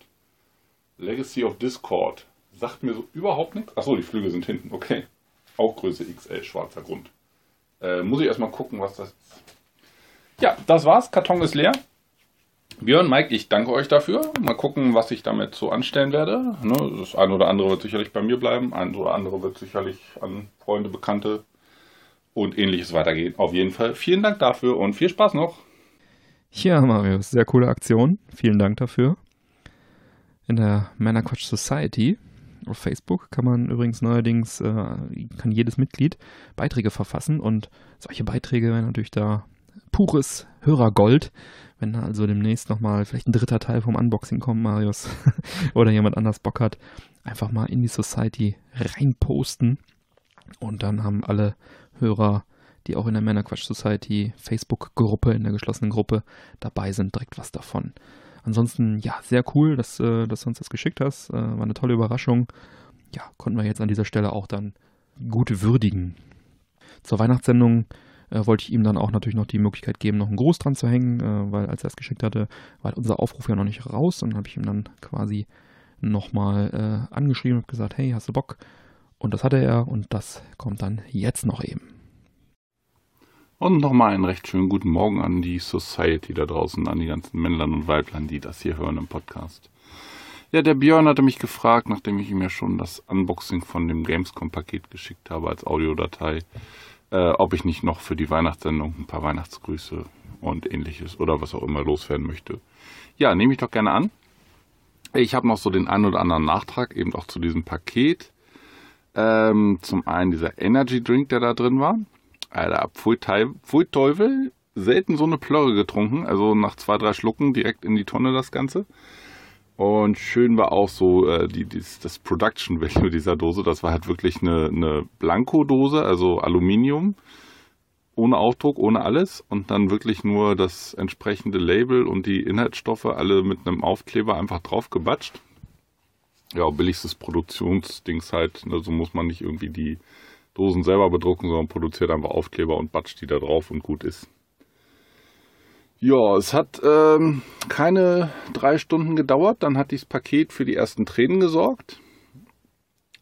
Legacy of Discord. Sagt mir so überhaupt nichts. Achso, die Flügel sind hinten, okay. Auch Größe XL, schwarzer Grund. Äh, muss ich erstmal gucken, was das ist. Ja, das war's. Karton ist leer. Björn, Mike, ich danke euch dafür. Mal gucken, was ich damit so anstellen werde. Ne, das eine oder andere wird sicherlich bei mir bleiben, ein oder andere wird sicherlich an Freunde, Bekannte und ähnliches weitergehen. Auf jeden Fall vielen Dank dafür und viel Spaß noch. Ja, Marius, sehr coole Aktion. Vielen Dank dafür. In der Männerquatsch Society auf Facebook kann man übrigens neuerdings, äh, kann jedes Mitglied Beiträge verfassen und solche Beiträge werden natürlich da pures Hörergold. Wenn also demnächst nochmal vielleicht ein dritter Teil vom Unboxing kommt, Marius, *laughs* oder jemand anders Bock hat, einfach mal in die Society reinposten und dann haben alle Hörer, die auch in der Männerquatsch Society Facebook-Gruppe, in der geschlossenen Gruppe dabei sind, direkt was davon. Ansonsten, ja, sehr cool, dass, äh, dass du uns das geschickt hast. Äh, war eine tolle Überraschung. Ja, konnten wir jetzt an dieser Stelle auch dann gut würdigen. Zur Weihnachtssendung äh, wollte ich ihm dann auch natürlich noch die Möglichkeit geben, noch einen Gruß dran zu hängen, äh, weil als er es geschickt hatte, war unser Aufruf ja noch nicht raus. Und habe ich ihm dann quasi nochmal äh, angeschrieben und gesagt, hey, hast du Bock? Und das hatte er und das kommt dann jetzt noch eben. Und nochmal einen recht schönen guten Morgen an die Society da draußen, an die ganzen Männlein und Weiblein, die das hier hören im Podcast. Ja, der Björn hatte mich gefragt, nachdem ich ihm ja schon das Unboxing von dem Gamescom-Paket geschickt habe als Audiodatei, äh, ob ich nicht noch für die Weihnachtssendung ein paar Weihnachtsgrüße und ähnliches oder was auch immer loswerden möchte. Ja, nehme ich doch gerne an. Ich habe noch so den einen oder anderen Nachtrag eben auch zu diesem Paket. Ähm, zum einen dieser Energy Drink, der da drin war. Alter, pfui, Teufel, selten so eine Plörre getrunken. Also nach zwei, drei Schlucken direkt in die Tonne das Ganze. Und schön war auch so äh, die, die, das Production Value dieser Dose. Das war halt wirklich eine, eine Blanko-Dose, also Aluminium, ohne Aufdruck, ohne alles. Und dann wirklich nur das entsprechende Label und die Inhaltsstoffe alle mit einem Aufkleber einfach drauf gebatscht. Ja, billigstes Produktionsdings halt. So muss man nicht irgendwie die Dosen selber bedrucken, sondern produziert einfach Aufkleber und batscht die da drauf und gut ist. Ja, es hat ähm, keine drei Stunden gedauert, dann hat dieses Paket für die ersten Tränen gesorgt.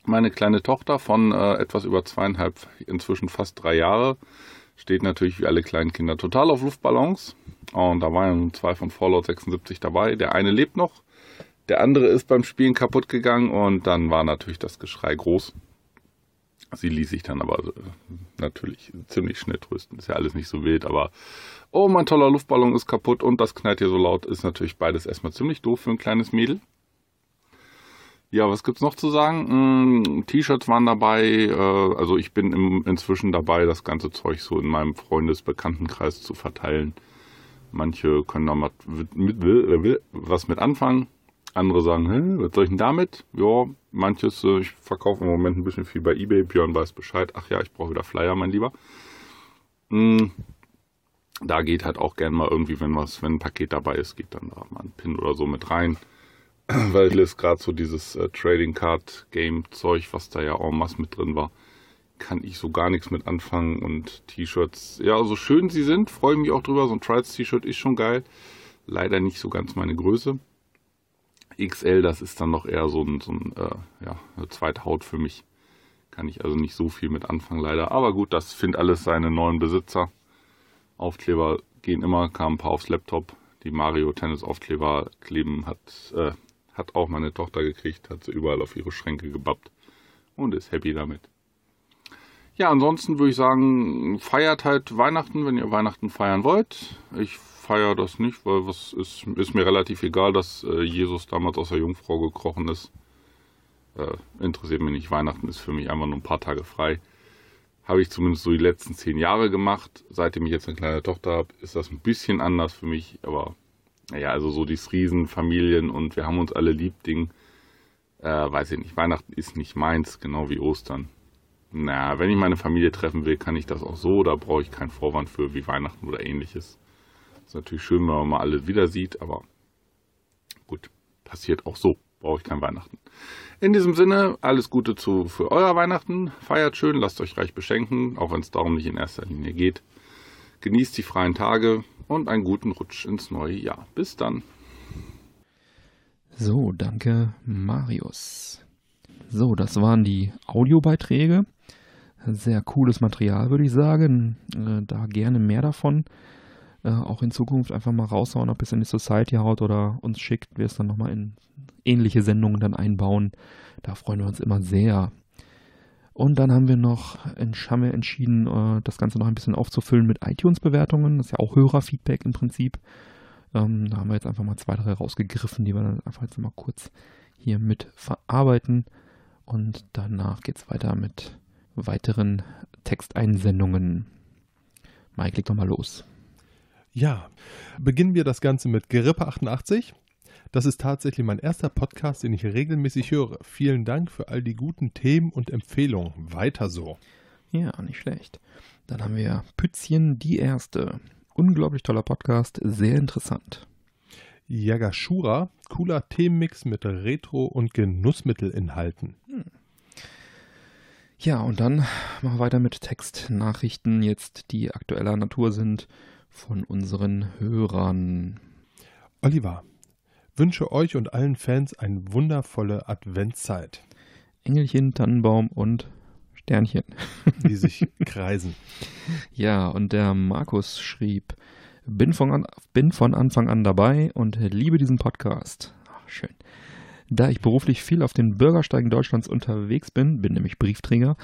Meine kleine Tochter von äh, etwas über zweieinhalb, inzwischen fast drei Jahre, steht natürlich wie alle kleinen Kinder total auf Luftballons. Und da waren zwei von Fallout 76 dabei. Der eine lebt noch, der andere ist beim Spielen kaputt gegangen und dann war natürlich das Geschrei groß. Sie ließ sich dann aber äh, natürlich ziemlich schnell trösten. Ist ja alles nicht so wild, aber oh, mein toller Luftballon ist kaputt und das knallt hier so laut, ist natürlich beides erstmal ziemlich doof für ein kleines Mädel. Ja, was gibt's noch zu sagen? Mm, T-Shirts waren dabei, äh, also ich bin inzwischen dabei, das ganze Zeug so in meinem Freundesbekanntenkreis zu verteilen. Manche können da mal was mit anfangen. Andere sagen, was soll ich denn damit? Ja, manches, äh, ich verkaufe im Moment ein bisschen viel bei Ebay. Björn weiß Bescheid. Ach ja, ich brauche wieder Flyer, mein Lieber. Mm, da geht halt auch gern mal irgendwie, wenn was, wenn ein Paket dabei ist, geht dann da mal ein Pin oder so mit rein. *clears throat* Weil es gerade so dieses äh, Trading Card Game Zeug, was da ja en masse mit drin war, kann ich so gar nichts mit anfangen. Und T-Shirts, ja, so schön sie sind, freue mich auch drüber. So ein Trials-T-Shirt ist schon geil. Leider nicht so ganz meine Größe. XL, das ist dann noch eher so ein, so ein äh, ja, eine zweite Haut für mich. Kann ich also nicht so viel mit anfangen, leider. Aber gut, das findet alles seine neuen Besitzer. Aufkleber gehen immer, kamen ein paar aufs Laptop. Die Mario Tennis Aufkleber kleben hat, äh, hat auch meine Tochter gekriegt, hat sie überall auf ihre Schränke gebappt und ist happy damit. Ja, ansonsten würde ich sagen, feiert halt Weihnachten, wenn ihr Weihnachten feiern wollt. Ich feiere das nicht, weil was ist, ist mir relativ egal, dass äh, Jesus damals aus der Jungfrau gekrochen ist. Äh, interessiert mich nicht. Weihnachten ist für mich einfach nur ein paar Tage frei. Habe ich zumindest so die letzten zehn Jahre gemacht. Seitdem ich jetzt eine kleine Tochter habe, ist das ein bisschen anders für mich. Aber naja, also so dieses Riesenfamilien und wir haben uns alle lieb Ding. Äh, weiß ich nicht. Weihnachten ist nicht meins, genau wie Ostern. Na, wenn ich meine Familie treffen will, kann ich das auch so. Da brauche ich keinen Vorwand für wie Weihnachten oder ähnliches. Ist natürlich schön, wenn man mal alle wieder sieht, aber gut, passiert auch so. Brauche ich kein Weihnachten. In diesem Sinne, alles Gute zu, für euer Weihnachten. Feiert schön, lasst euch reich beschenken, auch wenn es darum nicht in erster Linie geht. Genießt die freien Tage und einen guten Rutsch ins neue Jahr. Bis dann. So, danke, Marius. So, das waren die Audiobeiträge. Sehr cooles Material, würde ich sagen. Äh, da gerne mehr davon. Äh, auch in Zukunft einfach mal raushauen, ob es in die Society haut oder uns schickt, wir es dann nochmal in ähnliche Sendungen dann einbauen. Da freuen wir uns immer sehr. Und dann haben wir noch haben wir entschieden, äh, das Ganze noch ein bisschen aufzufüllen mit iTunes-Bewertungen. Das ist ja auch Hörerfeedback im Prinzip. Ähm, da haben wir jetzt einfach mal zwei, drei rausgegriffen, die wir dann einfach jetzt mal kurz hier mit verarbeiten. Und danach geht es weiter mit weiteren Texteinsendungen. Mike, leg doch mal los. Ja, beginnen wir das Ganze mit Gerippe 88. Das ist tatsächlich mein erster Podcast, den ich regelmäßig höre. Vielen Dank für all die guten Themen und Empfehlungen. Weiter so. Ja, nicht schlecht. Dann haben wir Pützchen die Erste. Unglaublich toller Podcast, sehr interessant. Yagashura, cooler Themenmix mit Retro- und Genussmittelinhalten. Hm. Ja, und dann machen wir weiter mit Textnachrichten, jetzt die aktueller Natur sind von unseren Hörern. Oliver, wünsche euch und allen Fans eine wundervolle Adventszeit. Engelchen, Tannenbaum und Sternchen. *laughs* Die sich *laughs* kreisen. Ja, und der Markus schrieb, bin von, an, bin von Anfang an dabei und liebe diesen Podcast. Ach, schön. Da ich beruflich viel auf den Bürgersteigen Deutschlands unterwegs bin, bin nämlich Briefträger,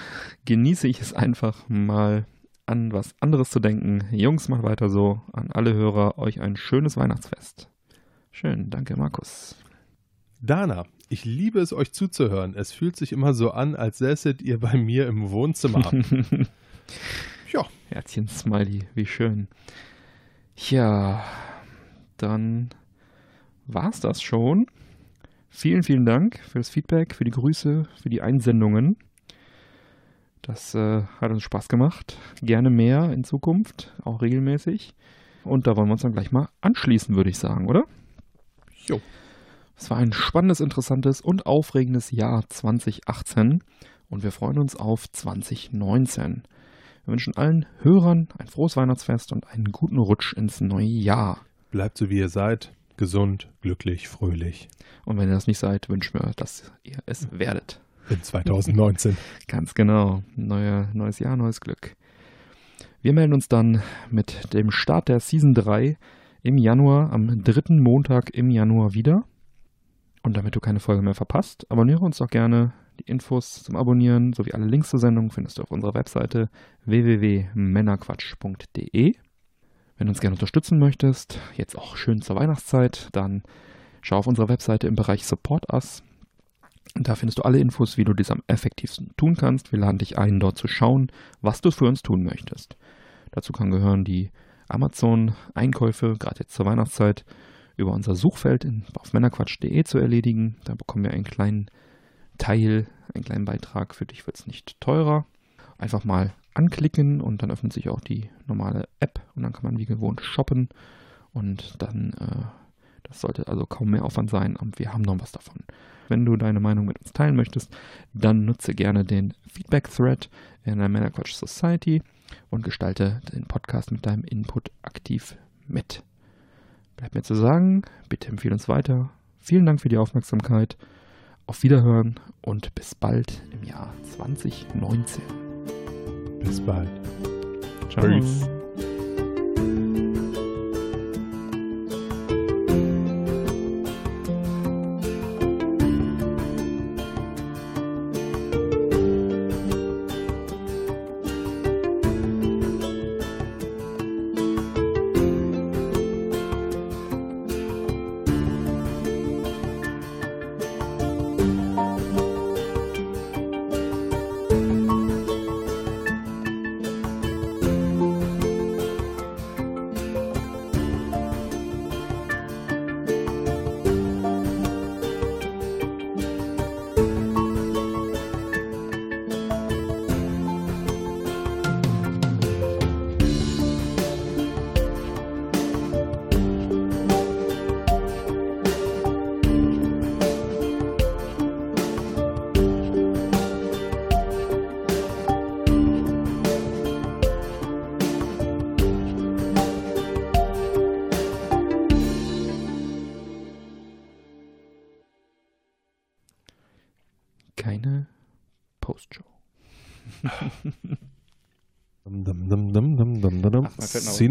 genieße ich es einfach mal an was anderes zu denken. Jungs, macht weiter so. An alle Hörer, euch ein schönes Weihnachtsfest. Schön, danke Markus. Dana, ich liebe es, euch zuzuhören. Es fühlt sich immer so an, als säßet ihr bei mir im Wohnzimmer. *laughs* ja. Herzchen Smiley, wie schön. Ja, dann war's das schon. Vielen, vielen Dank für das Feedback, für die Grüße, für die Einsendungen. Das äh, hat uns Spaß gemacht. Gerne mehr in Zukunft, auch regelmäßig. Und da wollen wir uns dann gleich mal anschließen, würde ich sagen, oder? Jo. Es war ein spannendes, interessantes und aufregendes Jahr 2018 und wir freuen uns auf 2019. Wir wünschen allen Hörern ein frohes Weihnachtsfest und einen guten Rutsch ins neue Jahr. Bleibt so wie ihr seid, gesund, glücklich, fröhlich. Und wenn ihr das nicht seid, wünschen wir, dass ihr es werdet. In 2019. *laughs* Ganz genau. Neue, neues Jahr, neues Glück. Wir melden uns dann mit dem Start der Season 3 im Januar, am dritten Montag im Januar wieder. Und damit du keine Folge mehr verpasst, abonniere uns doch gerne. Die Infos zum Abonnieren sowie alle Links zur Sendung findest du auf unserer Webseite www.männerquatsch.de. Wenn du uns gerne unterstützen möchtest, jetzt auch schön zur Weihnachtszeit, dann schau auf unserer Webseite im Bereich Support Us. Da findest du alle Infos, wie du dies am effektivsten tun kannst. Wir laden dich ein, dort zu schauen, was du für uns tun möchtest. Dazu kann gehören die Amazon-Einkäufe, gerade jetzt zur Weihnachtszeit, über unser Suchfeld auf männerquatsch.de zu erledigen. Da bekommen wir einen kleinen Teil, einen kleinen Beitrag. Für dich wird es nicht teurer. Einfach mal anklicken und dann öffnet sich auch die normale App und dann kann man wie gewohnt shoppen und dann äh, Das sollte also kaum mehr Aufwand sein und wir haben noch was davon. Wenn du deine Meinung mit uns teilen möchtest, dann nutze gerne den Feedback-Thread in der Männerquatsch Society und gestalte den Podcast mit deinem Input aktiv mit. Bleibt mir zu sagen, bitte empfehle uns weiter. Vielen Dank für die Aufmerksamkeit. Auf Wiederhören und bis bald im Jahr 2019. Bis bald. Ciao. Peace.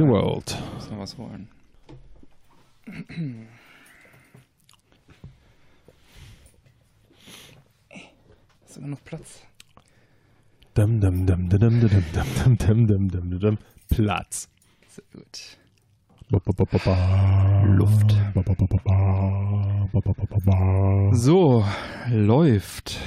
Ein. World. Ich muss noch was holen. Hast du noch Platz? Dum, dum, dum, dum, dum, dum, dum, dum, dum, dum, dum. Platz. Sehr gut. Luft. So, läuft.